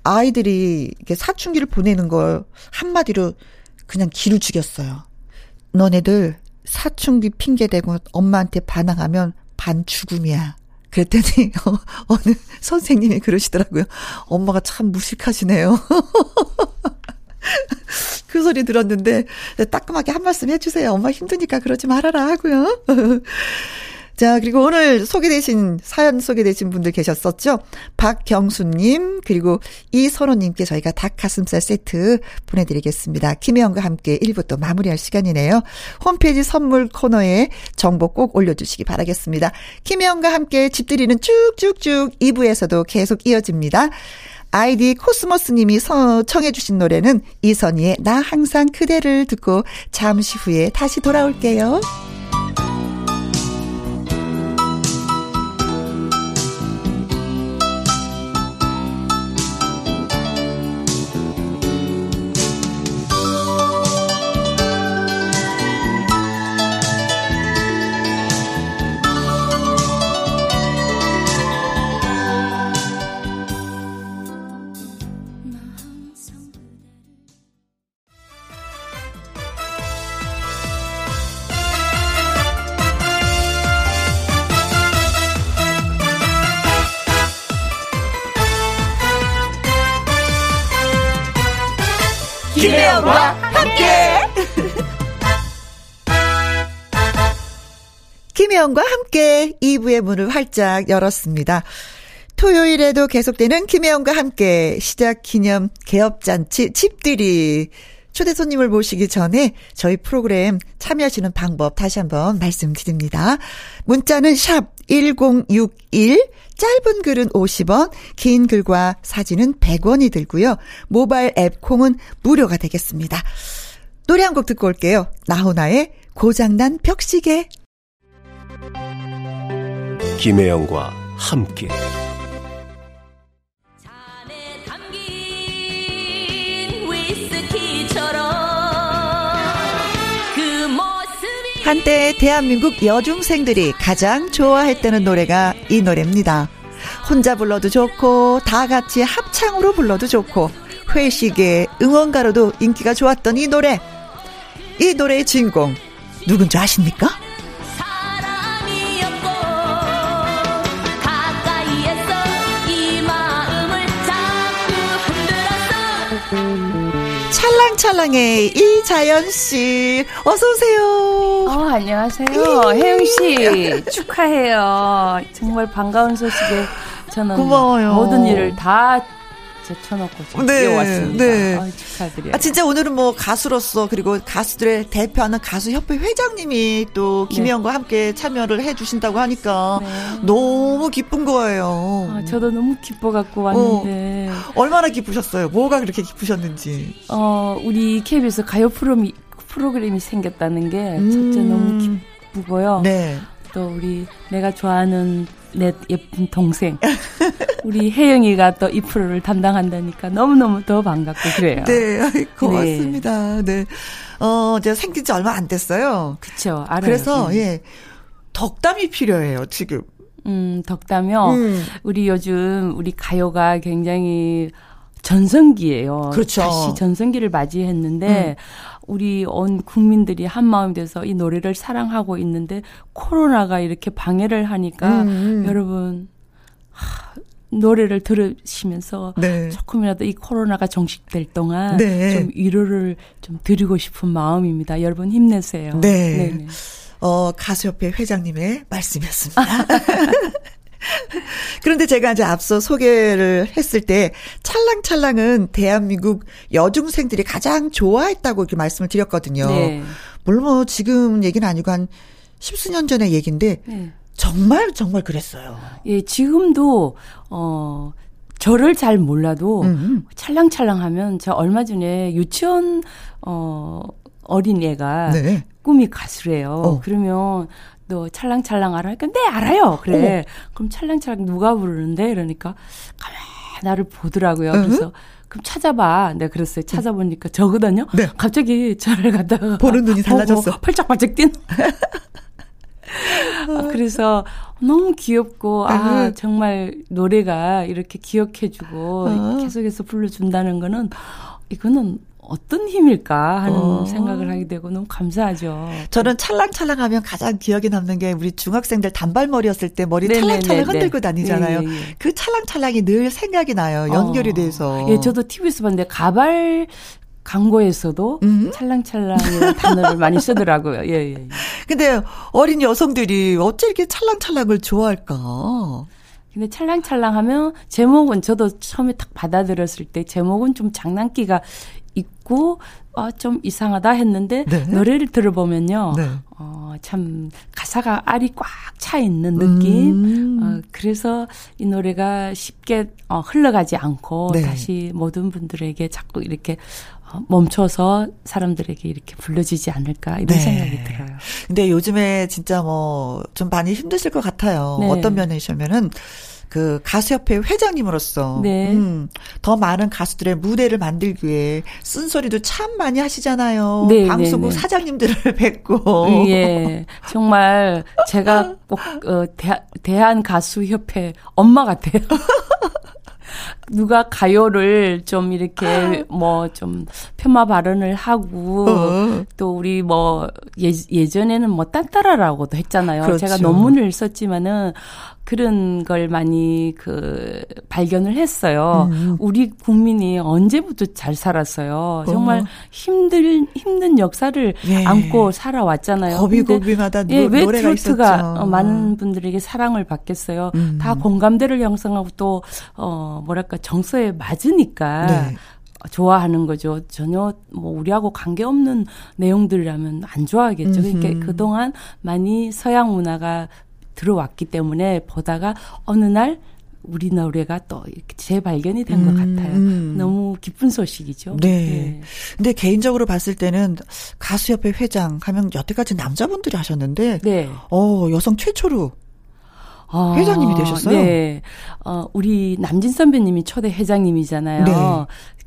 아이들이 사춘기를 보내는 걸 한마디로 그냥 기를 죽였어요. 너네들 사춘기 핑계대고 엄마한테 반항하면 반 죽음이야. 그랬더니 어, [laughs] 어느 선생님이 그러시더라고요. 엄마가 참 무식하시네요. [laughs] 그 소리 들었는데 따끔하게 한 말씀 해주세요. 엄마 힘드니까 그러지 말아라 하고요. [laughs] 자, 그리고 오늘 소개되신, 사연 소개되신 분들 계셨었죠? 박경수님, 그리고 이선호님께 저희가 닭 가슴살 세트 보내드리겠습니다. 김혜영과 함께 1부 또 마무리할 시간이네요. 홈페이지 선물 코너에 정보 꼭 올려주시기 바라겠습니다. 김혜영과 함께 집들이는 쭉쭉쭉 2부에서도 계속 이어집니다. 아이디 코스모스님이 청해주신 노래는 이선희의 나 항상 그대를 듣고 잠시 후에 다시 돌아올게요. [laughs] 김혜영과 함께. 김혜영과 함께 2부의 문을 활짝 열었습니다. 토요일에도 계속되는 김혜영과 함께 시작 기념 개업잔치 집들이 초대 손님을 모시기 전에 저희 프로그램 참여하시는 방법 다시 한번 말씀드립니다. 문자는 샵 1061, 짧은 글은 50원, 긴 글과 사진은 100원이 들고요. 모바일 앱 콩은 무료가 되겠습니다. 노래 한 곡 듣고 올게요. 나훈아의 고장난 벽시계. 김혜영과 함께. 한때 대한민국 여중생들이 가장 좋아했다는 노래가 이 노래입니다. 혼자 불러도 좋고 다 같이 합창으로 불러도 좋고 회식에 응원가로도 인기가 좋았던 이 노래. 이 노래의 주인공 누군지 아십니까? 찰랑찰랑의 이자연 씨, 어서 오세요. 어, 안녕하세요. 혜영 씨 축하해요. 정말 반가운 소식에 저는 고마워요. 모든 일을 다 제쳐놓고 지금 네, 뛰어왔습니다. 네. 아, 축하드려요. 아, 진짜 오늘은 뭐 가수로서 그리고 가수들의 대표하는 가수협회 회장님이 또 김혜영과 네. 함께 참여를 해주신다고 하니까 네. 너무 기쁜 거예요. 아, 저도 너무 기뻐갖고 왔는데. 어, 얼마나 기쁘셨어요? 뭐가 그렇게 기쁘셨는지. 어, 우리 KBS 가요 프로그램이, 프로그램이 생겼다는 게 음. 첫째 너무 기쁘고요. 네. 또 우리 내가 좋아하는 내 예쁜 동생 우리 혜영이가 또 이 프로를 담당한다니까 너무너무 더 반갑고 그래요. 네, 고맙습니다. 네. 네. 어, 제가 생긴 지 얼마 안 됐어요. 그쵸, 알아요. 그래서, 음. 예. 덕담이 필요해요, 지금. 음, 덕담이요. 음. 우리 요즘, 우리 가요가 굉장히 전성기예요. 그렇죠. 다시 전성기를 맞이했는데, 음. 우리 온 국민들이 한 마음이 돼서 이 노래를 사랑하고 있는데 코로나가 이렇게 방해를 하니까 음. 음. 여러분 하, 노래를 들으시면서 네. 조금이라도 이 코로나가 정식될 동안 네. 좀 위로를 좀 드리고 싶은 마음입니다. 여러분 힘내세요. 네. 네네. 어, 가수협회 회장님의 말씀이었습니다. [laughs] 그런데 제가 이제 앞서 소개를 했을 때 찰랑찰랑은 대한민국 여중생들이 가장 좋아했다고 이렇게 말씀을 드렸거든요. 네. 물론 뭐 지금 얘기는 아니고 한 십수년 전의 얘기인데 네. 정말 정말 그랬어요. 예, 지금도 어 저를 잘 몰라도 음음. 찰랑찰랑하면 저 얼마 전에 유치원 어 어린애가 네. 꿈이 가수래요. 어. 그러면 너 찰랑찰랑 알아? 그러니까 네 알아요. 그래. 어머. 그럼 찰랑찰랑 누가 부르는데? 이러니까 가만 나를 보더라고요. 그래서 그럼 찾아봐. 내가 그랬어요. 찾아보니까 저거든요. 네. 갑자기 저를 갖다가 보는 눈이 달라졌어. 팔짝팔짝 뛴. [laughs] 아, 그래서 너무 귀엽고 아 정말 노래가 이렇게 기억해주고 어. 계속해서 불러준다는 거는 이거는 어떤 힘일까 하는 어. 생각을 하게 되고 너무 감사하죠. 저는 찰랑찰랑하면 가장 기억에 남는 게 우리 중학생들 단발머리였을 때 머리 네네네네. 찰랑찰랑 흔들고 다니잖아요. 네네. 네, 네. 그 찰랑찰랑이 늘 생각이 나요. 연결이 어. 돼서. 예, 저도 TV에서 봤는데 가발 광고에서도 음. 찰랑찰랑이라는 [laughs] 단어를 많이 쓰더라고요. 예, 예, 예. 근데 어린 여성들이 어째 이렇게 찰랑찰랑을 좋아할까? 근데 찰랑찰랑 하면 제목은 저도 처음에 딱 받아들였을 때 제목은 좀 장난기가 있고 아, 좀 이상하다 했는데 네. 노래를 들어보면요. 네. 어, 참 가사가 알이 꽉 차 있는 느낌. 음. 어, 그래서 이 노래가 쉽게 어, 흘러가지 않고 네. 다시 모든 분들에게 자꾸 이렇게 어, 멈춰서 사람들에게 이렇게 불러지지 않을까 이런 네. 생각이 들어요. 근데 요즘에 진짜 뭐 좀 많이 힘드실 것 같아요. 네. 어떤 면이시면은 그 가수협회 회장님으로서 네. 음, 더 많은 가수들의 무대를 만들기 위해 쓴소리도 참 많이 하시잖아요. 네, 방송국 네, 네. 사장님들을 [laughs] 뵙고. 예. 정말 제가 꼭 어, 대, 대한 가수협회 엄마 같아요. [laughs] 누가 가요를 좀 이렇게 뭐 좀 폄하 발언을 하고 어. 또 우리 뭐 예, 예전에는 뭐 딴따라라고도 했잖아요. 그렇죠. 제가 논문을 썼지만은 그런 걸 많이 그 발견을 했어요. 음. 우리 국민이 언제부터 잘 살았어요. 정말 어. 힘들 힘든 역사를 예. 안고 살아왔잖아요. 고비고비마다 예, 왜 트로트가 어, 많은 분들에게 사랑을 받겠어요. 음. 다 공감대를 형성하고 또 어 뭐랄까 정서에 맞으니까. 네. 좋아하는 거죠. 전혀 뭐 우리하고 관계없는 내용들이라면 안 좋아하겠죠. 그러니까 그동안 많이 서양 문화가 들어왔기 때문에 보다가 어느 날 우리 노래가 또 이렇게 재발견이 된것 음, 같아요. 음. 너무 기쁜 소식이죠. 네. 네. 근데 개인적으로 봤을 때는 가수협회 회장 하면 여태까지 남자분들이 하셨는데, 네. 어, 여성 최초로 아, 회장님이 되셨어요? 네. 어, 우리 남진 선배님이 초대 회장님이잖아요. 네.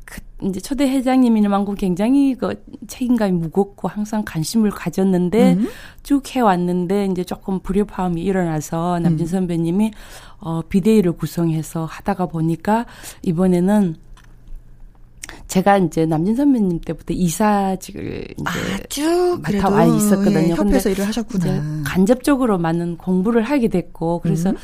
그 이제 초대 회장님이만큼 굉장히 그 책임감이 무겁고 항상 관심을 가졌는데 음. 쭉 해왔는데 이제 조금 불협화음이 일어나서 남진 음. 선배님이 어 비대위를 구성해서 하다가 보니까 이번에는 제가 이제 남진 선배님 때부터 이사직을 이제 아, 쭉 맡아 와 있었거든요. 예, 협회에서 일을 하셨구나. 간접적으로 많은 공부를 하게 됐고 그래서 음.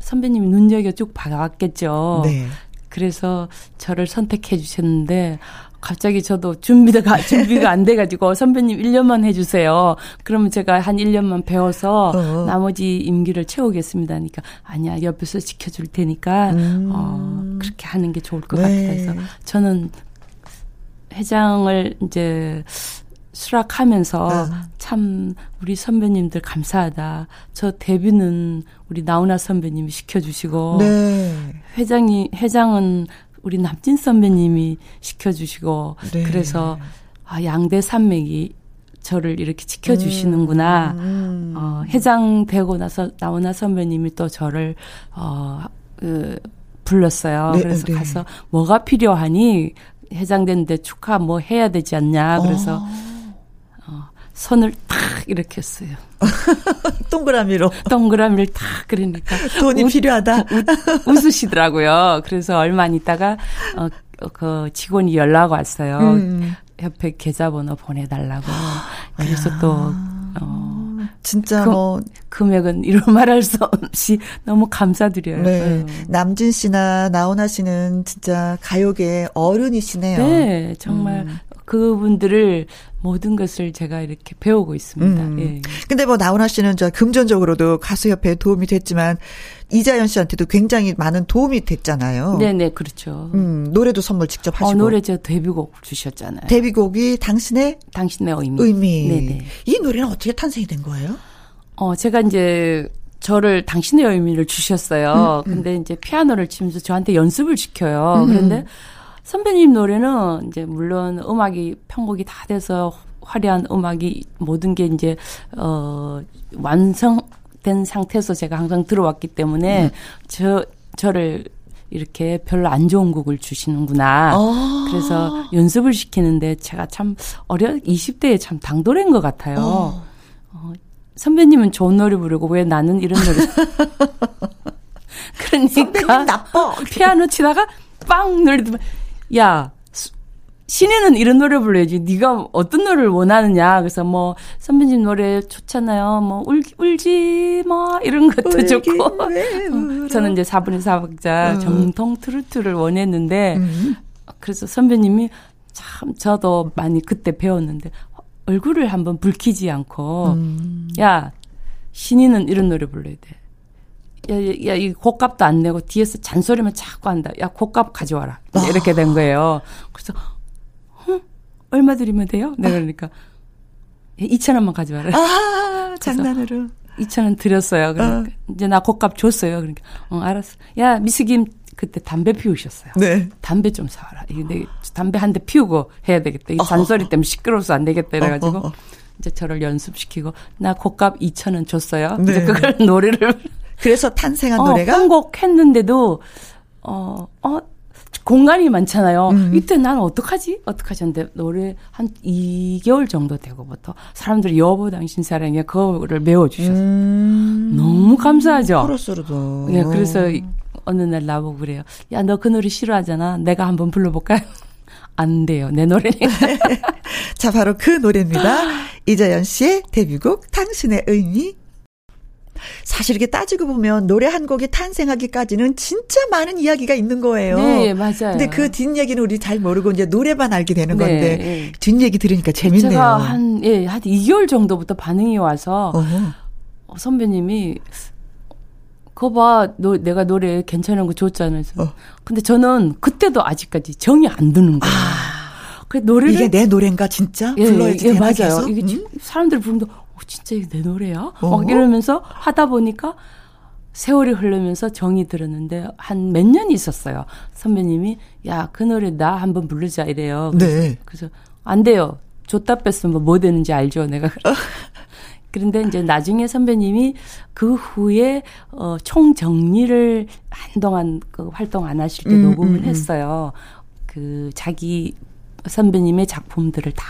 선배님이 눈여겨 쭉 봐왔겠죠. 네. 그래서 저를 선택해 주셨는데 갑자기 저도 준비가 준비가 안 돼가지고 선배님 1년만 해주세요. 그러면 제가 한 1년만 배워서 어. 나머지 임기를 채우겠습니다. 그러니까 아니야 옆에서 지켜줄 테니까 음. 어, 그렇게 하는 게 좋을 것 네. 같아서 저는 회장을 이제 수락하면서 어. 참 우리 선배님들 감사하다. 저 데뷔는 우리 나훈아 선배님이 시켜주시고 네. 회장이 회장은 우리 남진 선배님이 시켜주시고 네. 그래서 아, 양대 산맥이 저를 이렇게 지켜주시는구나. 음, 음. 어, 회장 되고 나서 나훈아 선배님이 또 저를 어, 그, 불렀어요. 네, 그래서 네. 가서 뭐가 필요하니 회장됐는데 축하 뭐 해야 되지 않냐. 그래서 어. 손을 탁 이렇게 했어요. [laughs] 동그라미로. 동그라미를 탁 그러니까 돈이 웃, 필요하다. 웃, 웃으시더라고요. 그래서 얼마 있다가 어, 그 직원이 연락 왔어요. 음. 협회 계좌번호 보내달라고. [gasps] 그래서 야. 또 어. 진짜 그, 뭐 금액은 [laughs] 이루 말할 수 없이 너무 감사드려요. 네. 남진 씨나 나훈아 씨는 진짜 가요계 어른이시네요. 네, 정말 음. 그분들을 모든 것을 제가 이렇게 배우고 있습니다. 음. 예. 근데 뭐 나훈아 씨는 저 금전적으로도 가수협회에 도움이 됐지만 이자연 씨한테도 굉장히 많은 도움이 됐잖아요. 네네 그렇죠. 음 노래도 선물 직접 하시고. 어, 노래 저 데뷔곡 주셨잖아요. 데뷔곡이 당신의 당신의 의미. 의미. 네네. 이 노래는 어떻게 탄생이 된 거예요? 어 제가 이제 저를 당신의 의미를 주셨어요. 음, 음. 근데 이제 피아노를 치면서 저한테 연습을 시켜요. 음. 그런데 선배님 노래는 이제 물론 음악이 편곡이 다 돼서 화려한 음악이 모든 게 이제 어 완성된 상태에서 제가 항상 들어왔기 때문에 음. 저 저를 이렇게 별로 안 좋은 곡을 주시는구나. 어. 그래서 연습을 시키는데 제가 참 어려 20대에 참 당돌한 것 같아요. 어. 어, 선배님은 좋은 노래 부르고 왜 나는 이런 노래 [laughs] 그러니까 나빠. 피아노 치다가 빵 노래 들으면 야, 신인은 이런 노래 불러야지. 네가 어떤 노래를 원하느냐. 그래서 뭐 선배님 노래 좋잖아요. 뭐 울, 울지 마 이런 것도 좋고. [laughs] 어, 저는 이제 4분의 4박자 음. 정통 트로트를 원했는데 음. 그래서 선배님이 참 저도 많이 그때 배웠는데 얼굴을 한번 붉히지 않고 음. 야 신인은 이런 노래 불러야 돼. 야, 야, 이 곡값도 안 내고 뒤에서 잔소리만 자꾸 한다. 야, 곡값 가져와라. 아. 이렇게 된 거예요. 그래서, 응? 얼마 드리면 돼요? 내가 그러니까, 2천 원만 가져와라. 아, 장난으로. 2천 원 드렸어요. 그러니까, 어. 이제 나 곡값 줬어요. 그러니까, 어, 알았어. 야, 미스김, 그때 담배 피우셨어요. 네. 담배 좀 사와라. 이게 담배 한 대 피우고 해야 되겠다. 이 잔소리 때문에 시끄러워서 안 되겠다. 이래가지고, 이제 저를 연습시키고, 나 곡값 2천 원 줬어요. 네. 이제 그걸 [laughs] 노래를 그래서 탄생한 어, 노래가 한곡 했는데도 어, 어 공간이 많잖아요. 음. 이때 난 어떡하지? 어떡하지? 근데 노래 한 2개월 정도 되고부터 사람들이 여보 당신 사랑해 그거를 메워주셨어요. 음. 너무 감사하죠. 코러스로도. 네, 그래서 어느 날 나보고 그래요. 야, 너 그 노래 싫어하잖아. 내가 한번 불러볼까요? [laughs] 안 돼요. 내 노래니까. [laughs] 자, 바로 그 노래입니다. [laughs] 이자연 씨의 데뷔곡 당신의 의미 사실 이렇게 따지고 보면 노래 한 곡이 탄생하기까지는 진짜 많은 이야기가 있는 거예요. 네, 맞아요. 근데 그 뒷얘기는 우리 잘 모르고 이제 노래만 알게 되는 네, 건데 네. 뒷얘기 들으니까 재밌네요. 제가 한 예, 한 2개월 정도부터 반응이 와서 어 선배님이 그거 봐, 너, 내가 노래 괜찮은 거 줬잖아요. 어. 근데 저는 그때도 아직까지 정이 안 드는 거예요. 아, 그 노래를 이게 내 노래인가 진짜 예, 불러야지 예, 맞아요. 이게 음? 사람들 부르면 어, 진짜 이게 내 노래야? 어? 막 이러면서 하다 보니까 세월이 흐르면서 정이 들었는데 한 몇 년 있었어요. 선배님이 야 그 노래 나 한번 부르자 이래요. 그래서, 네. 그래서 안 돼요. 줬다 뺐으면 뭐 되는지 알죠. 내가 [laughs] 그런데 이제 나중에 선배님이 그 후에 어 총 정리를 한동안 그 활동 안 하실 때 음, 녹음을 음, 음. 했어요. 그 자기 선배님의 작품들을 다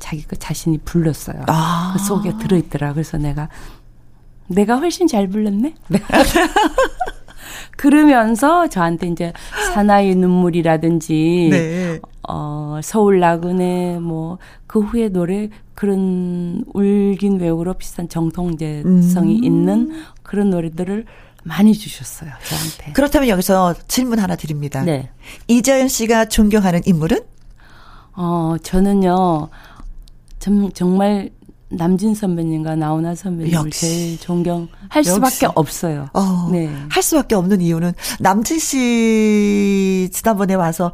자기 그 자신이 불렀어요. 아. 그 속에 들어있더라. 그래서 내가 내가 훨씬 잘 불렀네. [laughs] 그러면서 저한테 이제 사나이 눈물이라든지 네. 어 서울 나그네 뭐 그 후에 노래 그런 울긴 외우로 비슷한 정통제성이 음. 있는 그런 노래들을 많이 주셨어요 저한테. 그렇다면 여기서 질문 하나 드립니다. 네. 이자연 씨가 존경하는 인물은? 어 저는요 정, 정말 남진 선배님과 나훈아 선배님을 역시. 제일 존경할 수밖에 없어요. 어, 네. 할 수밖에 없는 이유는 남진 씨 지난번에 와서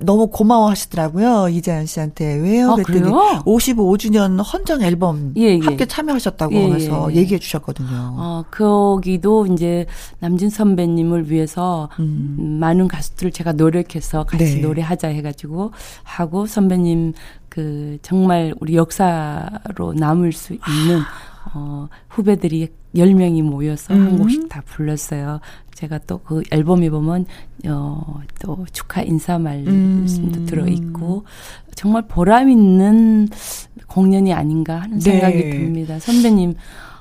너무 고마워하시더라고요 이자연 씨한테 왜요? 아, 그랬더니 그래요? 55주년 헌정 앨범 예, 예. 함께 참여하셨다고 예, 해서 예. 얘기해 주셨거든요. 어, 거기도 이제 남진 선배님을 위해서 음. 많은 가수들을 제가 노력해서 같이 네. 노래하자 해가지고 하고 선배님 그 정말 우리 역사로 남을 수 있는 어 후배들이 10명이 모여서 음. 한 곡씩 다 불렀어요. 제가 또 그 앨범에 보면 어 또 축하 인사 말씀도 음. 들어 있고 정말 보람 있는 공연이 아닌가 하는 생각이 네. 듭니다. 선배님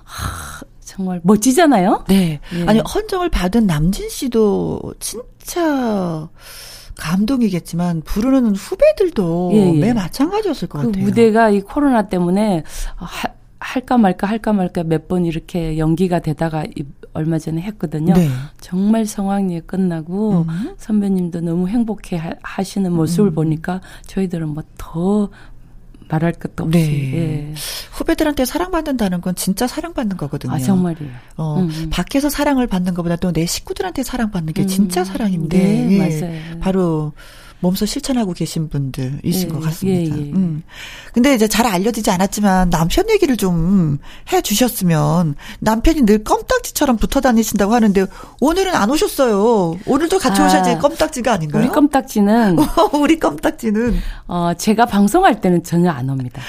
하, 정말 멋지잖아요. 네. 예. 아니 헌정을 받은 남진 씨도 진짜 감동이겠지만 부르는 후배들도 예, 예. 매 마찬가지였을 것 그 같아요. 무대가 이 코로나 때문에 하, 할까 말까 할까 말까 몇 번 이렇게 연기가 되다가 얼마 전에 했거든요. 네. 정말 성황리에 끝나고 음. 선배님도 너무 행복해 하시는 모습을 음. 보니까 저희들은 뭐더 말할 것도 없이. 네. 예. 후배들한테 사랑받는다는 건 진짜 사랑받는 거거든요. 아, 정말이에요. 어, 음, 음. 밖에서 사랑을 받는 것보다 또 내 식구들한테 사랑받는 게 진짜 음. 사랑인데. 네, 예. 맞아요. 바로 몸소 실천하고 계신 분들이신 예, 것 같습니다. 예, 예. 음. 근데 이제 잘 알려지지 않았지만 남편 얘기를 좀 해 주셨으면 남편이 늘 껌딱지처럼 붙어 다니신다고 하는데 오늘은 안 오셨어요. 오늘도 같이 아, 오셔야지 껌딱지가 아닌가요? 우리 껌딱지는 [laughs] 우리 껌딱지는 어 제가 방송할 때는 전혀 안 옵니다.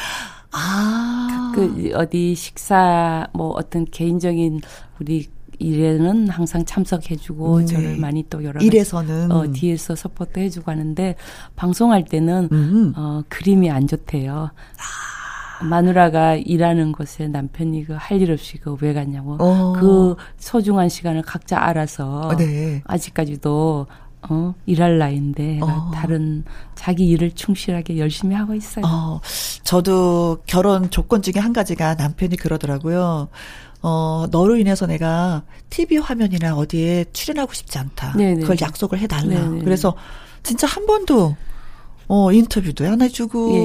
아. 그 어디 식사 뭐 어떤 개인적인 우리 일에는 항상 참석해주고 네. 저를 많이 또 여러 일에서는 어, 뒤에서 support 해주고 하는데 방송할 때는 음. 어, 그림이 안 좋대요. 아. 마누라가 일하는 곳에 남편이 그 할 일 없이 그 왜 갔냐고 어. 그 소중한 시간을 각자 알아서 네. 아직까지도 어, 일할 나이인데 어. 다른 자기 일을 충실하게 열심히 하고 있어요. 어, 저도 결혼 조건 중에 한 가지가 남편이 그러더라고요. 어, 너로 인해서 내가 TV 화면이나 어디에 출연하고 싶지 않다. 네네. 그걸 약속을 해달라. 네네. 그래서 진짜 한 번도 어, 인터뷰도 안 해주고. 예.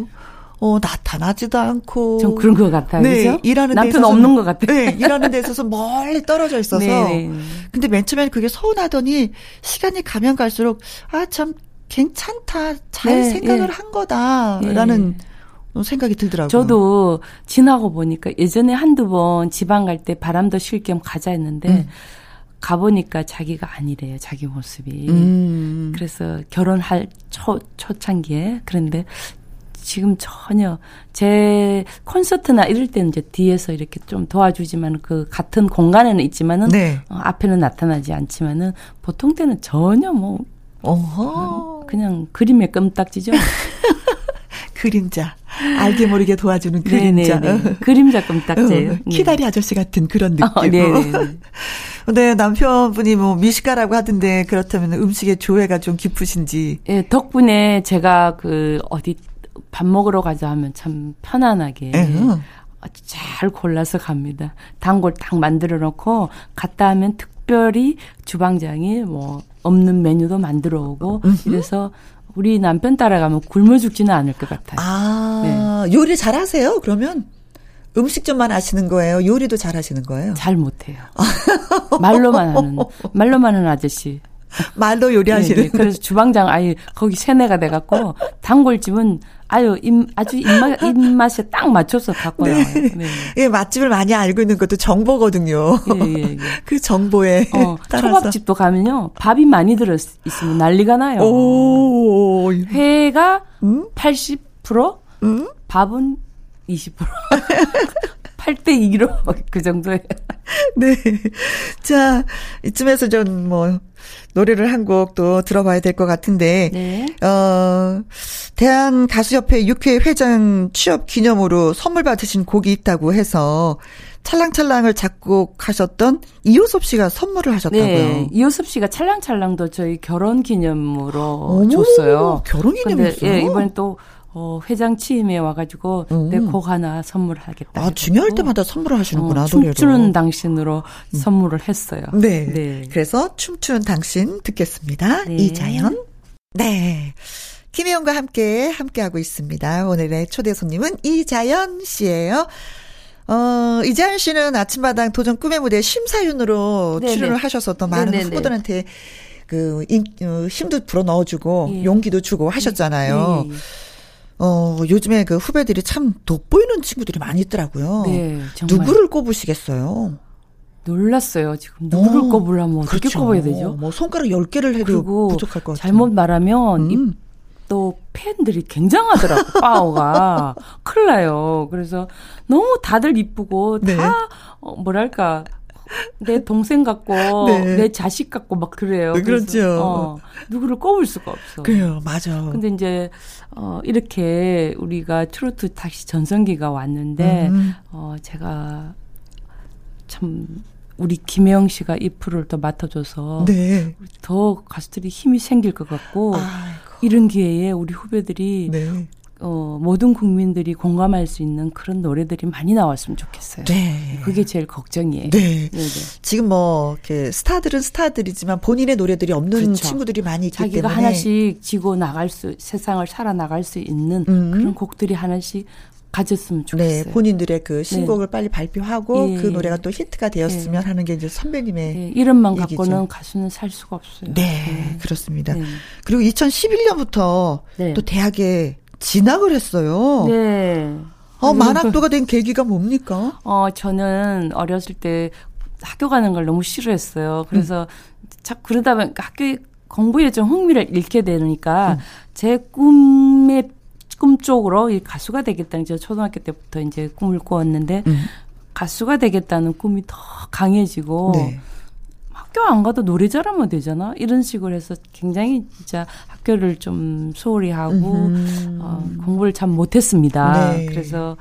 예. 어, 나타나지도 않고. 좀 그런 것 같아요. 네, 그죠? 일하는 남편 없는 것 같아요. 네, 일하는 데 있어서 멀리 떨어져 있어서. 네, 네. 근데 맨 처음에 그게 서운하더니 시간이 가면 갈수록 아, 참 괜찮다. 잘 네, 생각을 예. 한 거다 라는 예. 생각이 들더라고요. 저도 지나고 보니까 예전에 한두 번 지방 갈 때 바람도 쉴 겸 가자 했는데 음. 가보니까 자기가 아니래요. 자기 모습이. 음. 그래서 결혼할 초, 초창기에. 그런데 지금 전혀 제 콘서트나 이럴 때는 이제 뒤에서 이렇게 좀 도와주지만 그 같은 공간에는 있지만은 네. 어, 앞에는 나타나지 않지만은 보통 때는 전혀 뭐 어허. 그냥 그림의 껌딱지죠. [laughs] 그림자. 알게 모르게 도와주는 그림자. 네네네. 그림자 껌딱지예요. 어, 키다리 아저씨 같은 그런 느낌. 어, 네네. 네, [laughs] 남편분이 뭐 미식가라고 하던데 그렇다면 음식의 조예가 좀 깊으신지. 예, 덕분에 제가 그 어디 밥 먹으러 가자 하면 참 편안하게 에허. 잘 골라서 갑니다. 단골 딱 만들어 놓고 갔다 하면 특별히 주방장이 뭐 없는 메뉴도 만들어 오고 이래서 우리 남편 따라가면 굶어 죽지는 않을 것 같아요. 아, 네. 요리 잘 하세요? 그러면? 음식점만 하시는 거예요? 요리도 잘 하시는 거예요? 잘 못해요. 말로만 하는, 말로만 하는 아저씨. 말로 요리하시는. 네, 네. 그래서 주방장 아예 거기 세뇌가 돼갖고 단골집은 아유 입, 아주 입맛 입맛에 딱 맞춰서 갖고 네. 나와요. 네. 예, 맛집을 많이 알고 있는 것도 정보거든요. 예, 예, 예. [laughs] 그 정보에 어, 따라서. 초밥집도 가면요 밥이 많이 들어 있으면 난리가 나요. 오. 회가 음? 80% 음? 밥은 20%. 8대 2로 그 정도에. 네. 자, 이쯤에서 좀뭐 노래를 한 곡 또 들어봐야 될 것 같은데 네. 어 대한 가수협회 6회 회장 취업 기념으로 선물 받으신 곡이 있다고 해서 찰랑찰랑을 작곡하셨던 이효섭 씨가 선물을 하셨다고요. 네, 이효섭 씨가 찰랑찰랑도 저희 결혼 기념으로 어머, 줬어요. 결혼 기념이었어요? 예, 이번에 또 어, 회장 취임에 와가지고 음. 내곡 하나 선물하겠다. 아, 중요할 때마다 선물을 하시는구나, 어, 춤추는 당신으로 음. 선물을 했어요. 네. 네. 그래서 춤추는 당신 듣겠습니다. 네. 이자연. 네. 김혜영과 함께, 함께하고 있습니다. 오늘의 초대 손님은 이자연 씨예요. 어, 이자연 씨는 아침마당 도전 꿈의 무대 심사위원으로 네네. 출연을 하셔서 또 많은 네네네. 후보들한테 그, 인, 어, 힘도 불어 넣어주고, 예. 용기도 주고 하셨잖아요. 예. 어, 요즘에 그 후배들이 참 돋보이는 친구들이 많이 있더라고요. 네, 정말. 누구를 꼽으시겠어요? 놀랐어요. 지금 누구를 어, 꼽으려면 어떻게 그렇죠. 꼽아야 되죠? 뭐 손가락 10개를 해도 부족할 것 같아요. 잘못 말하면 음. 또 팬들이 굉장하더라고 [laughs] 파워가 큰일 나요. 그래서 너무 다들 이쁘고 네. 다 어, 뭐랄까 내 동생 같고 [laughs] 네. 내 자식 같고 막 그래요. 네, 그렇죠. 어, 누구를 꼽을 수가 없어. 그래요, 맞아. 근데 이제 어 이렇게 우리가 트로트 다시 전성기가 왔는데 음. 어 제가 참 우리 김혜영 씨가 이 프로를 더 맡아줘서 네. 더 가수들이 힘이 생길 것 같고 아이고. 이런 기회에 우리 후배들이 네. 어, 모든 국민들이 공감할 수 있는 그런 노래들이 많이 나왔으면 좋겠어요. 네. 그게 제일 걱정이에요. 네. 네네. 지금 뭐, 이렇게 스타들은 스타들이지만 본인의 노래들이 없는 그렇죠. 친구들이 많이 있기 자기가 때문에. 하나씩 지고 나갈 수, 세상을 살아나갈 수 있는 음. 그런 곡들이 하나씩 가졌으면 좋겠어요. 네, 본인들의 그 신곡을 네. 빨리 발표하고 예. 그 노래가 또 히트가 되었으면 예. 하는 게 이제 선배님의 예. 이름만 얘기죠. 갖고는 가수는 살 수가 없어요. 네, 네. 그렇습니다. 네. 그리고 2011년부터 또 대학에 진학을 했어요. 네. 어, 만학도가 된 계기가 뭡니까? 어, 저는 어렸을 때 학교 가는 걸 너무 싫어했어요. 그래서 음. 자꾸 그러다 보니까 학교에 공부에 좀 흥미를 잃게 되니까 음. 제 꿈의 꿈 쪽으로 이 가수가 되겠다는 저 초등학교 때부터 이제 꿈을 꾸었는데 음. 가수가 되겠다는 꿈이 더 강해지고 네. 학교 안 가도 노래 잘하면 되잖아. 이런 식으로 해서 굉장히 진짜 학교를 좀 소홀히 하고 어, 공부를 참 못했습니다. 네. 그래서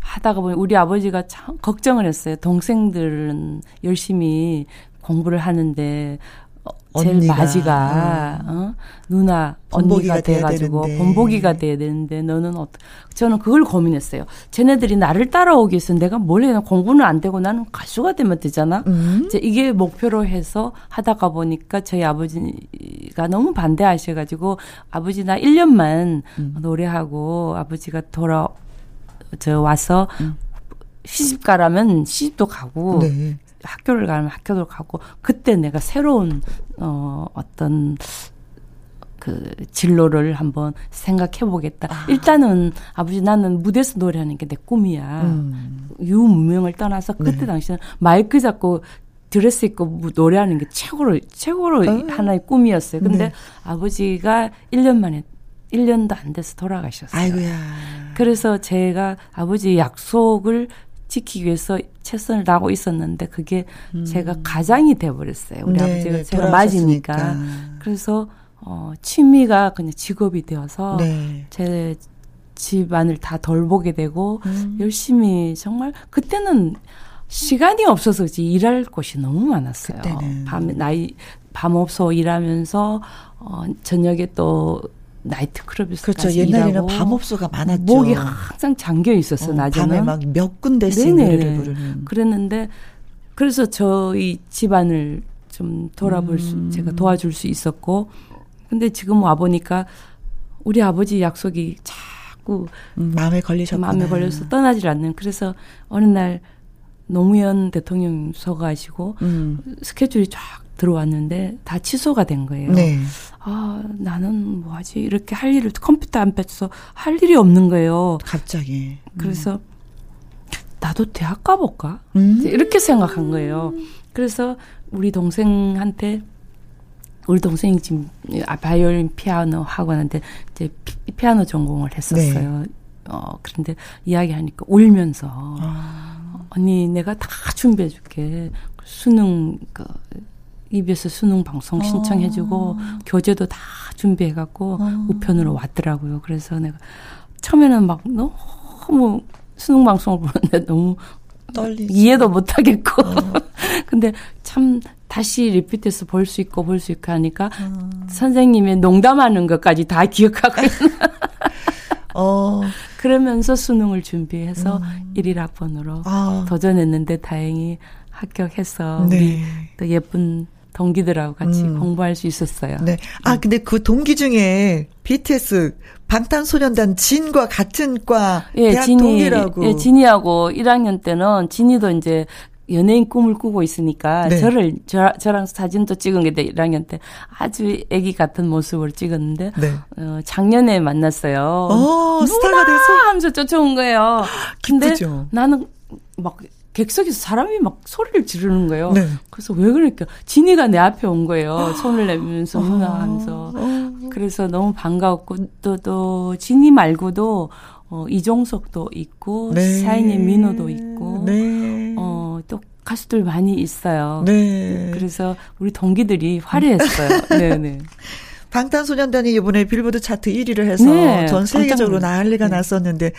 하다가 보니 우리 아버지가 참 걱정을 했어요. 동생들은 열심히 공부를 하는데 어, 제일. 마지가 어? 누나 언니가 돼가지고 본보기가 돼야 되는데 너는 어떤 저는 그걸 고민했어요. 쟤네들이 나를 따라오기 위해서 내가 뭘 해야 공부는 안 되고 나는 가수가 되면 되잖아. 음. 이제 이게 목표로 해서 하다가 보니까 저희 아버지가 너무 반대하셔가지고 아버지 나 1년만 음. 노래하고 아버지가 돌아 저 와서 음. 시집 가라면 시집도 가고 네. 학교를 가면 학교도 가고 그때 내가 새로운 어 어떤 그 진로를 한번 생각해 보겠다. 아. 일단은 아버지 나는 무대에서 노래하는 게 내 꿈이야. 음. 유무명을 떠나서 그때 네. 당시는 마이크 잡고 드레스 입고 노래하는 게 최고로 최고로 어. 하나의 꿈이었어요. 근데 네. 아버지가 1년 만에 1년도 안 돼서 돌아가셨어요. 아이고야. 그래서 제가 아버지 약속을 지키기 위해서 최선을 다하고 있었는데 그게 음. 제가 가장이 돼 버렸어요. 우리 네, 아버지가 네, 제가 맞으니까. 그래서 어 취미가 그냥 직업이 되어서 네. 제 집안을 다 돌보게 되고 음. 열심히 정말 그때는 시간이 없어서 일할 곳이 너무 많았어요. 그때는. 밤 나이 밤 없어 일하면서 어 저녁에 또 나이트클럽에서 그렇죠. 옛날에는 밤업소가 많았죠. 목이 항상 잠겨 있었어 어, 낮에는. 밤에 막 몇 군데씩 노래를 부르는. 그랬는데 그래서 저희 집안을 좀 돌아볼 음. 수 제가 도와줄 수 있었고 근데 지금 와 보니까 우리 아버지 약속이 자꾸 음, 마음에 걸리셨구나. 마음에 걸려서 떠나질 않는. 그래서 어느 날 노무현 대통령 서가시고 음. 스케줄이 쫙 들어왔는데 다 취소가 된 거예요. 네. 아, 나는 뭐 하지? 이렇게 할 일을 컴퓨터 앞에서 할 일이 없는 거예요. 갑자기. 그래서 나도 대학 가볼까? 음. 이렇게 생각한 거예요. 그래서 우리 동생한테 우리 동생이 지금 아, 바이올린 피아노 학원한테 이제 피, 아노 전공을 했었어요. 네. 어, 그런데 이야기하니까 울면서 아. 언니 내가 다 준비해 줄게. 수능 그 EBS 수능 방송 신청해주고 어. 교재도 다 준비해갖고 어. 우편으로 왔더라고요. 그래서 내가 처음에는 막 너무 수능 방송을 보는데 너무 떨리지. 이해도 못하겠고. 어. [laughs] 근데 참 다시 리피트해서 볼 수 있고 볼 수 있고 하니까 어. 선생님의 농담하는 것까지 다 기억하고. [laughs] 어. 그러면서 수능을 준비해서 음. 1일 학번으로 아. 도전했는데 다행히 합격해서 네. 우리 또 예쁜 동기들하고 같이 음. 공부할 수 있었어요. 네. 아, 음. 근데 그 동기 중에 BTS 방탄소년단 진과 같은 과 예, 대학 진이, 동기라고. 예, 진이하고 1학년 때는 진이도 이제 연예인 꿈을 꾸고 있으니까 네. 저를 저, 저랑 사진도 찍은 게 1학년 때 아주 애기 같은 모습을 찍었는데 네. 어, 작년에 만났어요. 어, 스타가 돼서 하면서 쫓아온 거예요. [gasps] 근데 기쁘죠. 나는 막 객석에서 사람이 막 소리를 지르는 거예요. 네. 그래서 왜 그럴까? 진이가 내 앞에 온 거예요. [gasps] 손을 내면서 누나 아. 하면서. 그래서 너무 반가웠고 또 또 진이 말고도 어 이종석도 있고 네. 사인의 민호도 있고 네. 어 또 가수들 많이 있어요. 네. 그래서 우리 동기들이 화려했어요. [laughs] 네, 네. 방탄소년단이 이번에 빌보드 차트 1위를 해서 네, 전 세계적으로 난리가 네. 났었는데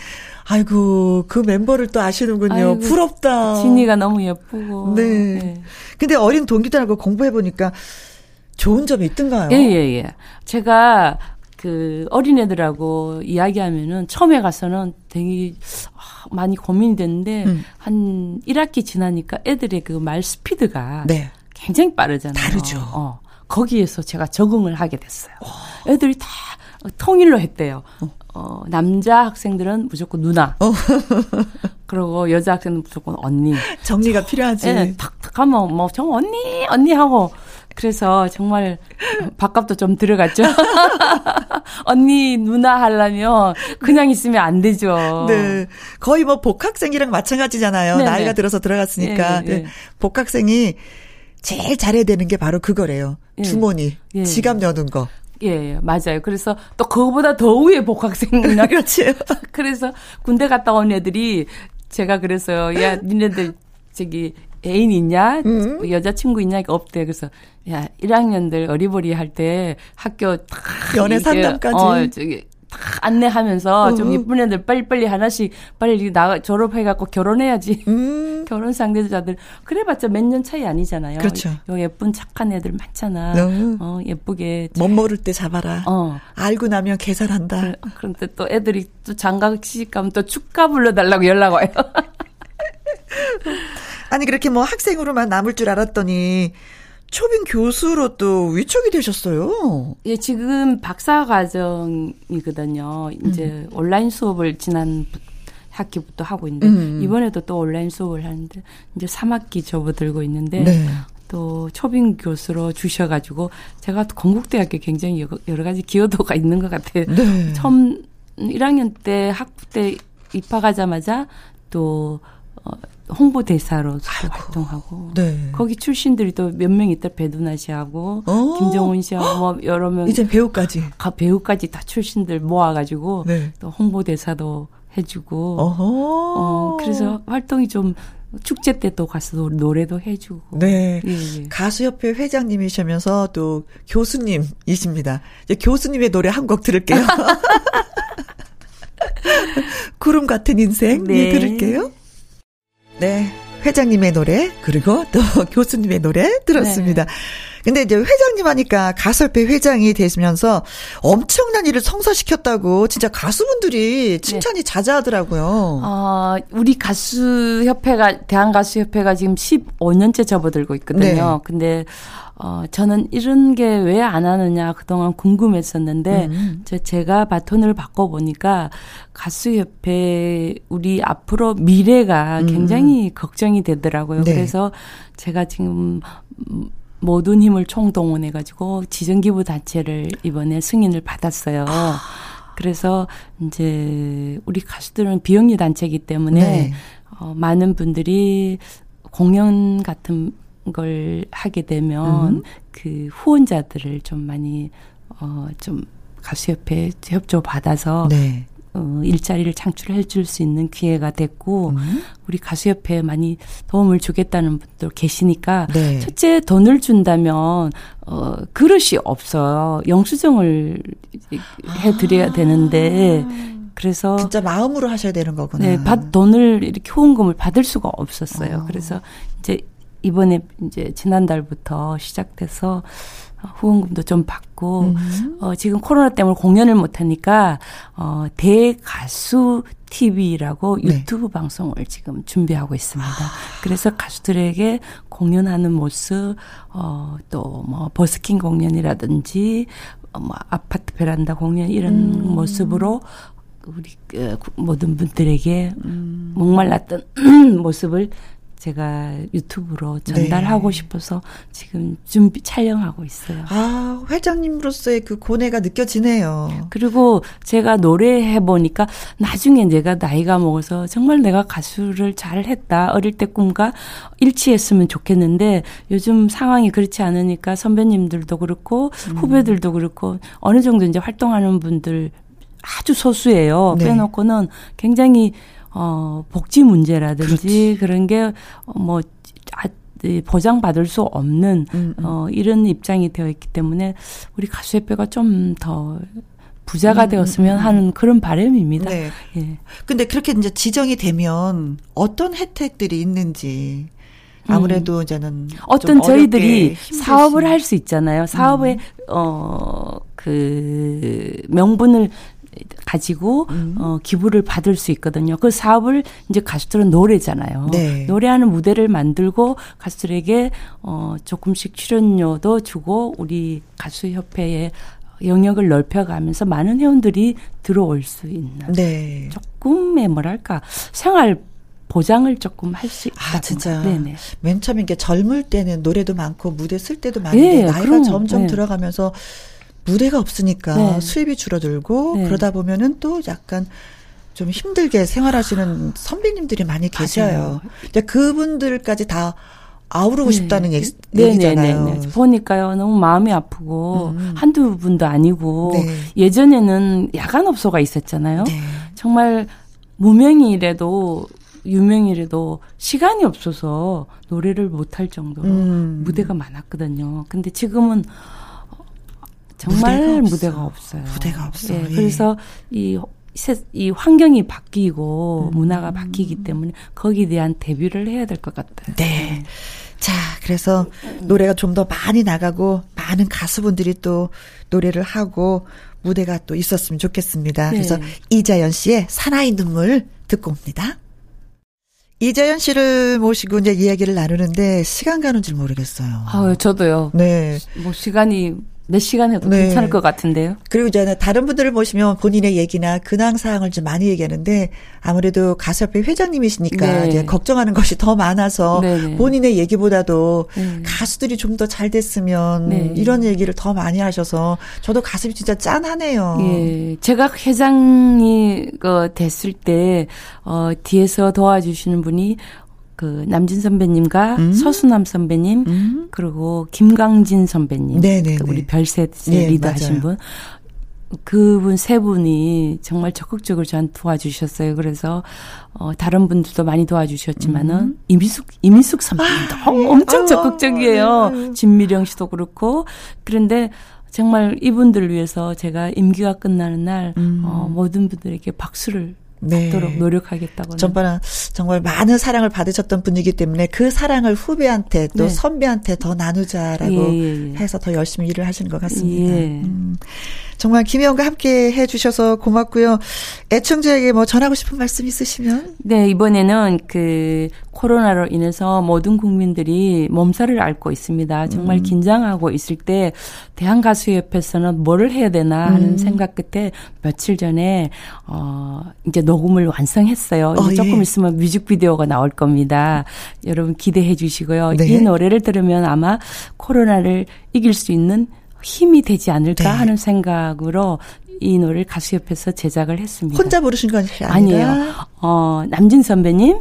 아이고 그 멤버를 또 아시는군요. 아이고, 부럽다. 진이가 너무 예쁘고. 네. 네. 근데 어린 동기들하고 공부해 보니까 좋은 점이 있던가요? 예, 예, 예. 제가 그 어린애들하고 이야기하면은 처음에 가서는 되게 많이 고민이 됐는데 음. 한 1학기 지나니까 애들의 그 말 스피드가 네. 굉장히 빠르잖아요. 다르죠. 어. 거기에서 제가 적응을 하게 됐어요. 오. 애들이 다 통일로 했대요. 어. 어, 남자 학생들은 무조건 누나. 어. [laughs] 그리고 여자 학생은 무조건 언니. 정리가 저, 필요하지. 네, 탁탁 하면 뭐, 정 언니, 언니 하고. 그래서 정말 밥값도 좀 들어갔죠. [laughs] 언니, 누나 하려면 그냥 있으면 안 되죠. 네. 거의 뭐 복학생이랑 마찬가지잖아요. 네네. 나이가 들어서 들어갔으니까. 네, 네. 네. 복학생이 제일 잘해야 되는 게 바로 그거래요. 예. 주머니, 예. 지갑 여는 거. 예, 예, 맞아요. 그래서 또 그거보다 더 위에 복학생이나 [laughs] 그렇지. [laughs] 그래서 군대 갔다 온 애들이 제가 그랬어요. 야, 니네들 저기 애인 있냐? 음. 여자친구 있냐? 없대. 그래서 야, 1학년들 어리버리 할 때 학교 다 연애 상담까지 어, 저기 다 안내하면서 좀 예쁜 애들 빨리빨리 하나씩 빨리 나 졸업해갖고 결혼해야지. 음. [laughs] 결혼 상대자들. 그래봤자 몇 년 차이 아니잖아요. 그렇죠. 요 예쁜 착한 애들 많잖아. 음. 어, 예쁘게. 못 모를 때 잡아라. 어. 알고 나면 계산한다. 그, 그런데 또 애들이 또 장가식 가면 또 축가 불러달라고 연락 와요. [laughs] 아니, 그렇게 뭐 학생으로만 남을 줄 알았더니 초빙 교수로 또 위촉이 되셨어요. 예, 지금 박사 과정이거든요. 이제 음. 온라인 수업을 지난 학기부터 하고 있는데 음. 이번에도 또 온라인 수업을 하는데 이제 3학기 접어들고 있는데 네. 또 초빙 교수로 주셔가지고 제가 건국대학교 굉장히 여러 가지 기여도가 있는 것 같아요. 네. 처음 1학년 때 학부 때 입학하자마자 또 어, 홍보대사로 활동하고 네. 거기 출신들이 또 몇 명 있다 배두나 씨하고 어? 김정은 씨하고 뭐 여러 명 이제 배우까지 가 배우까지 다 출신들 모아가지고 네. 또 홍보대사도 해주고 어 그래서 활동이 좀 축제 때 또 가서 노래도 해주고. 네. 예, 예. 가수협회 회장님이시면서 또 교수님이십니다. 이제 교수님의 노래 한 곡 들을게요. [laughs] 구름 같은 인생 네. 네 들을게요. 네. 회장님의 노래, 그리고 또 [laughs] 교수님의 노래 들었습니다. 네. 근데 이제 회장님 하니까 가설배 회장이 되시면서 엄청난 일을 성사시켰다고 진짜 가수분들이 칭찬이 네. 자자하더라고요. 어, 우리 가수협회가, 대한가수협회가 지금 15년째 접어들고 있거든요. 네. 근데 어, 저는 이런 게 왜 안 하느냐 그동안 궁금했었는데, 음. 제가 바톤을 바꿔보니까 가수협회 우리 앞으로 미래가 음. 굉장히 걱정이 되더라고요. 네. 그래서 제가 지금 모든 힘을 총동원해 가지고 지정기부 단체를 이번에 승인을 받았어요. 아. 그래서 이제 우리 가수들은 비영리 단체이기 때문에 네. 어, 많은 분들이 공연 같은 걸 하게 되면 음. 그 후원자들을 좀 많이 어좀 가수협회 협조 받아서 네. 어, 일자리를 창출해 줄 수 있는 기회가 됐고 음. 우리 가수협회에 많이 도움을 주겠다는 분들 계시니까 네. 첫째 돈을 준다면 어 그릇이 없어요. 영수증을 해 드려야 아. 되는데 그래서 진짜 마음으로 하셔야 되는 거구나. 네, 받 돈을 이렇게 후원금을 받을 수가 없었어요. 어. 그래서 이제 이번에 이제 지난달부터 시작돼서 후원금도 좀 받고 음. 어 지금 코로나 때문에 공연을 못 하니까 어 대가수 TV라고 네. 유튜브 방송을 지금 준비하고 있습니다. 아. 그래서 가수들에게 공연하는 모습 어 또 뭐 버스킹 공연이라든지 어, 뭐 아파트 베란다 공연 이런 음. 모습으로 우리 그 모든 분들에게 음. 목말랐던 [clears throat] 모습을 제가 유튜브로 전달하고 네. 싶어서 지금 준비 촬영하고 있어요. 아, 회장님으로서의 그 고뇌가 느껴지네요. 그리고 제가 노래해 보니까 나중에 내가 나이가 먹어서 정말 내가 가수를 잘 했다. 어릴 때 꿈과 일치했으면 좋겠는데 요즘 상황이 그렇지 않으니까 선배님들도 그렇고 음. 후배들도 그렇고 어느 정도 이제 활동하는 분들 아주 소수예요. 네. 빼놓고는 굉장히 어, 복지 문제라든지 그렇지. 그런 게, 어, 뭐, 아, 보장받을 수 없는, 음, 음. 어, 이런 입장이 되어 있기 때문에 우리 가수협회가 좀 더 부자가 음, 음 되었으면 음, 하는 그런 바람입니다. 네. 예. 근데 그렇게 이제 지정이 되면 어떤 혜택들이 있는지. 아무래도 음. 이제는 어떤 저희들이 사업을 할 수 있잖아요. 사업에 음. 어그 명분을 가지고 음. 어 기부를 받을 수 있거든요. 그 사업을 이제 가수들은 노래잖아요. 네. 노래하는 무대를 만들고 가수들에게 어 조금씩 출연료도 주고 우리 가수 협회에 영역을 넓혀가면서 많은 회원들이 들어올 수 있는 네. 조금의 뭐랄까 생활 보장을 조금 할 수 있다. 아, 진짜. 네네. 맨 처음에 이게 젊을 때는 노래도 많고 무대 쓸 때도 많은데 네, 나이가 그럼, 점점 네. 들어가면서 무대가 없으니까 네. 수입이 줄어들고 네. 그러다 보면은 또 약간 좀 힘들게 생활하시는 선배님들이 많이 계셔요. 근데 그분들까지 다 아우르고 네. 싶다는 얘기, 네, 네, 잖아요 네, 네, 보니까요, 너무 마음이 아프고, 음. 한두 분도 아니고, 네. 예전에는 야간업소가 있었잖아요. 네. 정말 무명이라도, 유명이라도 시간이 없어서 노래를 못할 정도로 음. 무대가 많았거든요. 근데 지금은 정말 무대가, 무대가 없어요. 무대가 없어요. 예, 그래서 이, 이 환경이 바뀌고 음. 문화가 바뀌기 때문에 거기에 대한 대비를 해야 될 것 같아요. 네. 자, 그래서 노래가 좀 더 많이 나가고 많은 가수분들이 또 노래를 하고 무대가 또 있었으면 좋겠습니다. 네. 그래서 이자연 씨의 사나이 눈물 듣고 옵니다. 이자연 씨를 모시고 이제 이야기를 나누는데 시간 가는 줄 모르겠어요. 아, 저도요. 네. 뭐 시간이 몇 시간 해도 네. 괜찮을 것 같은데요. 그리고 저는 다른 분들을 모시면 본인의 얘기나 근황 사항을 좀 많이 얘기하는데 아무래도 가수협회 회장님이시니까 네. 걱정하는 것이 더 많아서 네네. 네. 본인의 얘기보다도 네. 가수들이 좀 더 잘 됐으면 네. 이런 얘기를 더 많이 하셔서 저도 가슴이 진짜 짠하네요. 예. 제가 회장이 그 됐을 때 어, 뒤에서 도와주시는 분이 그 남진 선배님과 음. 서수남 선배님 음. 그리고 김강진 선배님 네네네. 그 우리 별세 네, 리더하신 분 그분 세 분이 정말 적극적으로 저한테 도와주셨어요. 그래서 어 다른 분들도 많이 도와주셨지만은 음. 이미숙 이미숙 선배님도 아, 예. 엄청 아, 적극적이에요. 아, 진미령 씨도 그렇고 그런데 정말 이분들 위해서 제가 임기가 끝나는 날 음. 어, 모든 분들에게 박수를 네. 받도록 노력하겠다고. 전반은 정말 많은 사랑을 받으셨던 분이기 때문에 그 사랑을 후배한테 또 네. 선배한테 더 나누자라고 예, 예, 예. 해서 더 열심히 일을 하시는 것 같습니다. 예. 음. 정말 김혜원과 함께 해주셔서 고맙고요. 애청자에게 뭐 전하고 싶은 말씀 있으시면? 네, 이번에는 그 코로나로 인해서 모든 국민들이 몸살을 앓고 있습니다. 정말 음. 긴장하고 있을 때 대한가수협회에서는 뭐를 해야 되나 하는 음. 생각 끝에 며칠 전에 어 이제 녹음을 완성했어요. 어, 조금 예. 있으면 뮤직비디오가 나올 겁니다. 여러분 기대해 주시고요. 네. 이 노래를 들으면 아마 코로나를 이길 수 있는 힘이 되지 않을까 네. 하는 생각으로 이 노래를 가수협회에서 제작을 했습니다. 혼자 부르신 건 아니에요. 어, 남진 선배님,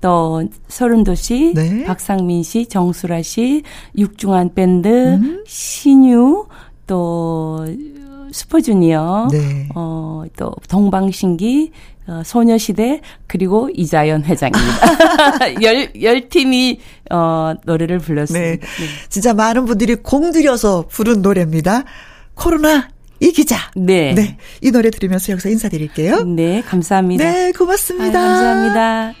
또 서른도 씨, 네. 박상민 씨, 정수라 씨, 육중한 밴드, 음. 신유, 또 슈퍼주니어, 네. 어, 또 동방신기, 어, 소녀시대 그리고 이자연 회장입니다. [laughs] 열, 열 팀이 어, 노래를 불렀습니다. 네. 네. 진짜 많은 분들이 공들여서 부른 노래입니다. 코로나 이기자. 네. 네. 이 노래 들으면서 여기서 인사드릴게요. 네, 감사합니다. 네, 고맙습니다. 아, 감사합니다.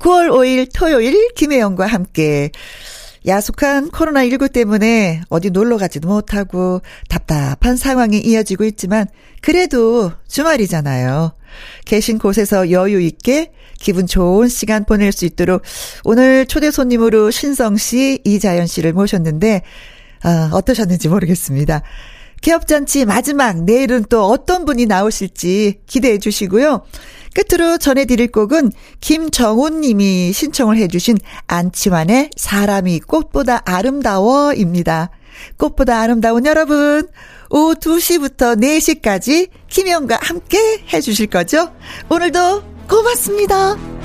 (9월 5일) 토요일 김혜영과 함께 야속한 코로나19 때문에 어디 놀러 가지도 못하고 답답한 상황이 이어지고 있지만 그래도 주말이잖아요. 계신 곳에서 여유 있게 기분 좋은 시간 보낼 수 있도록 오늘 초대 손님으로 신성 씨, 이자연 씨를 모셨는데 아, 어떠셨는지 모르겠습니다. 개업잔치 마지막 내일은 또 어떤 분이 나오실지 기대해 주시고요. 끝으로 전해드릴 곡은 김정훈 님이 신청을 해주신 안치환의 사람이 꽃보다 아름다워입니다. 꽃보다 아름다운 여러분, 오후 2시부터 4시까지 김영과 함께 해주실 거죠? 오늘도 고맙습니다.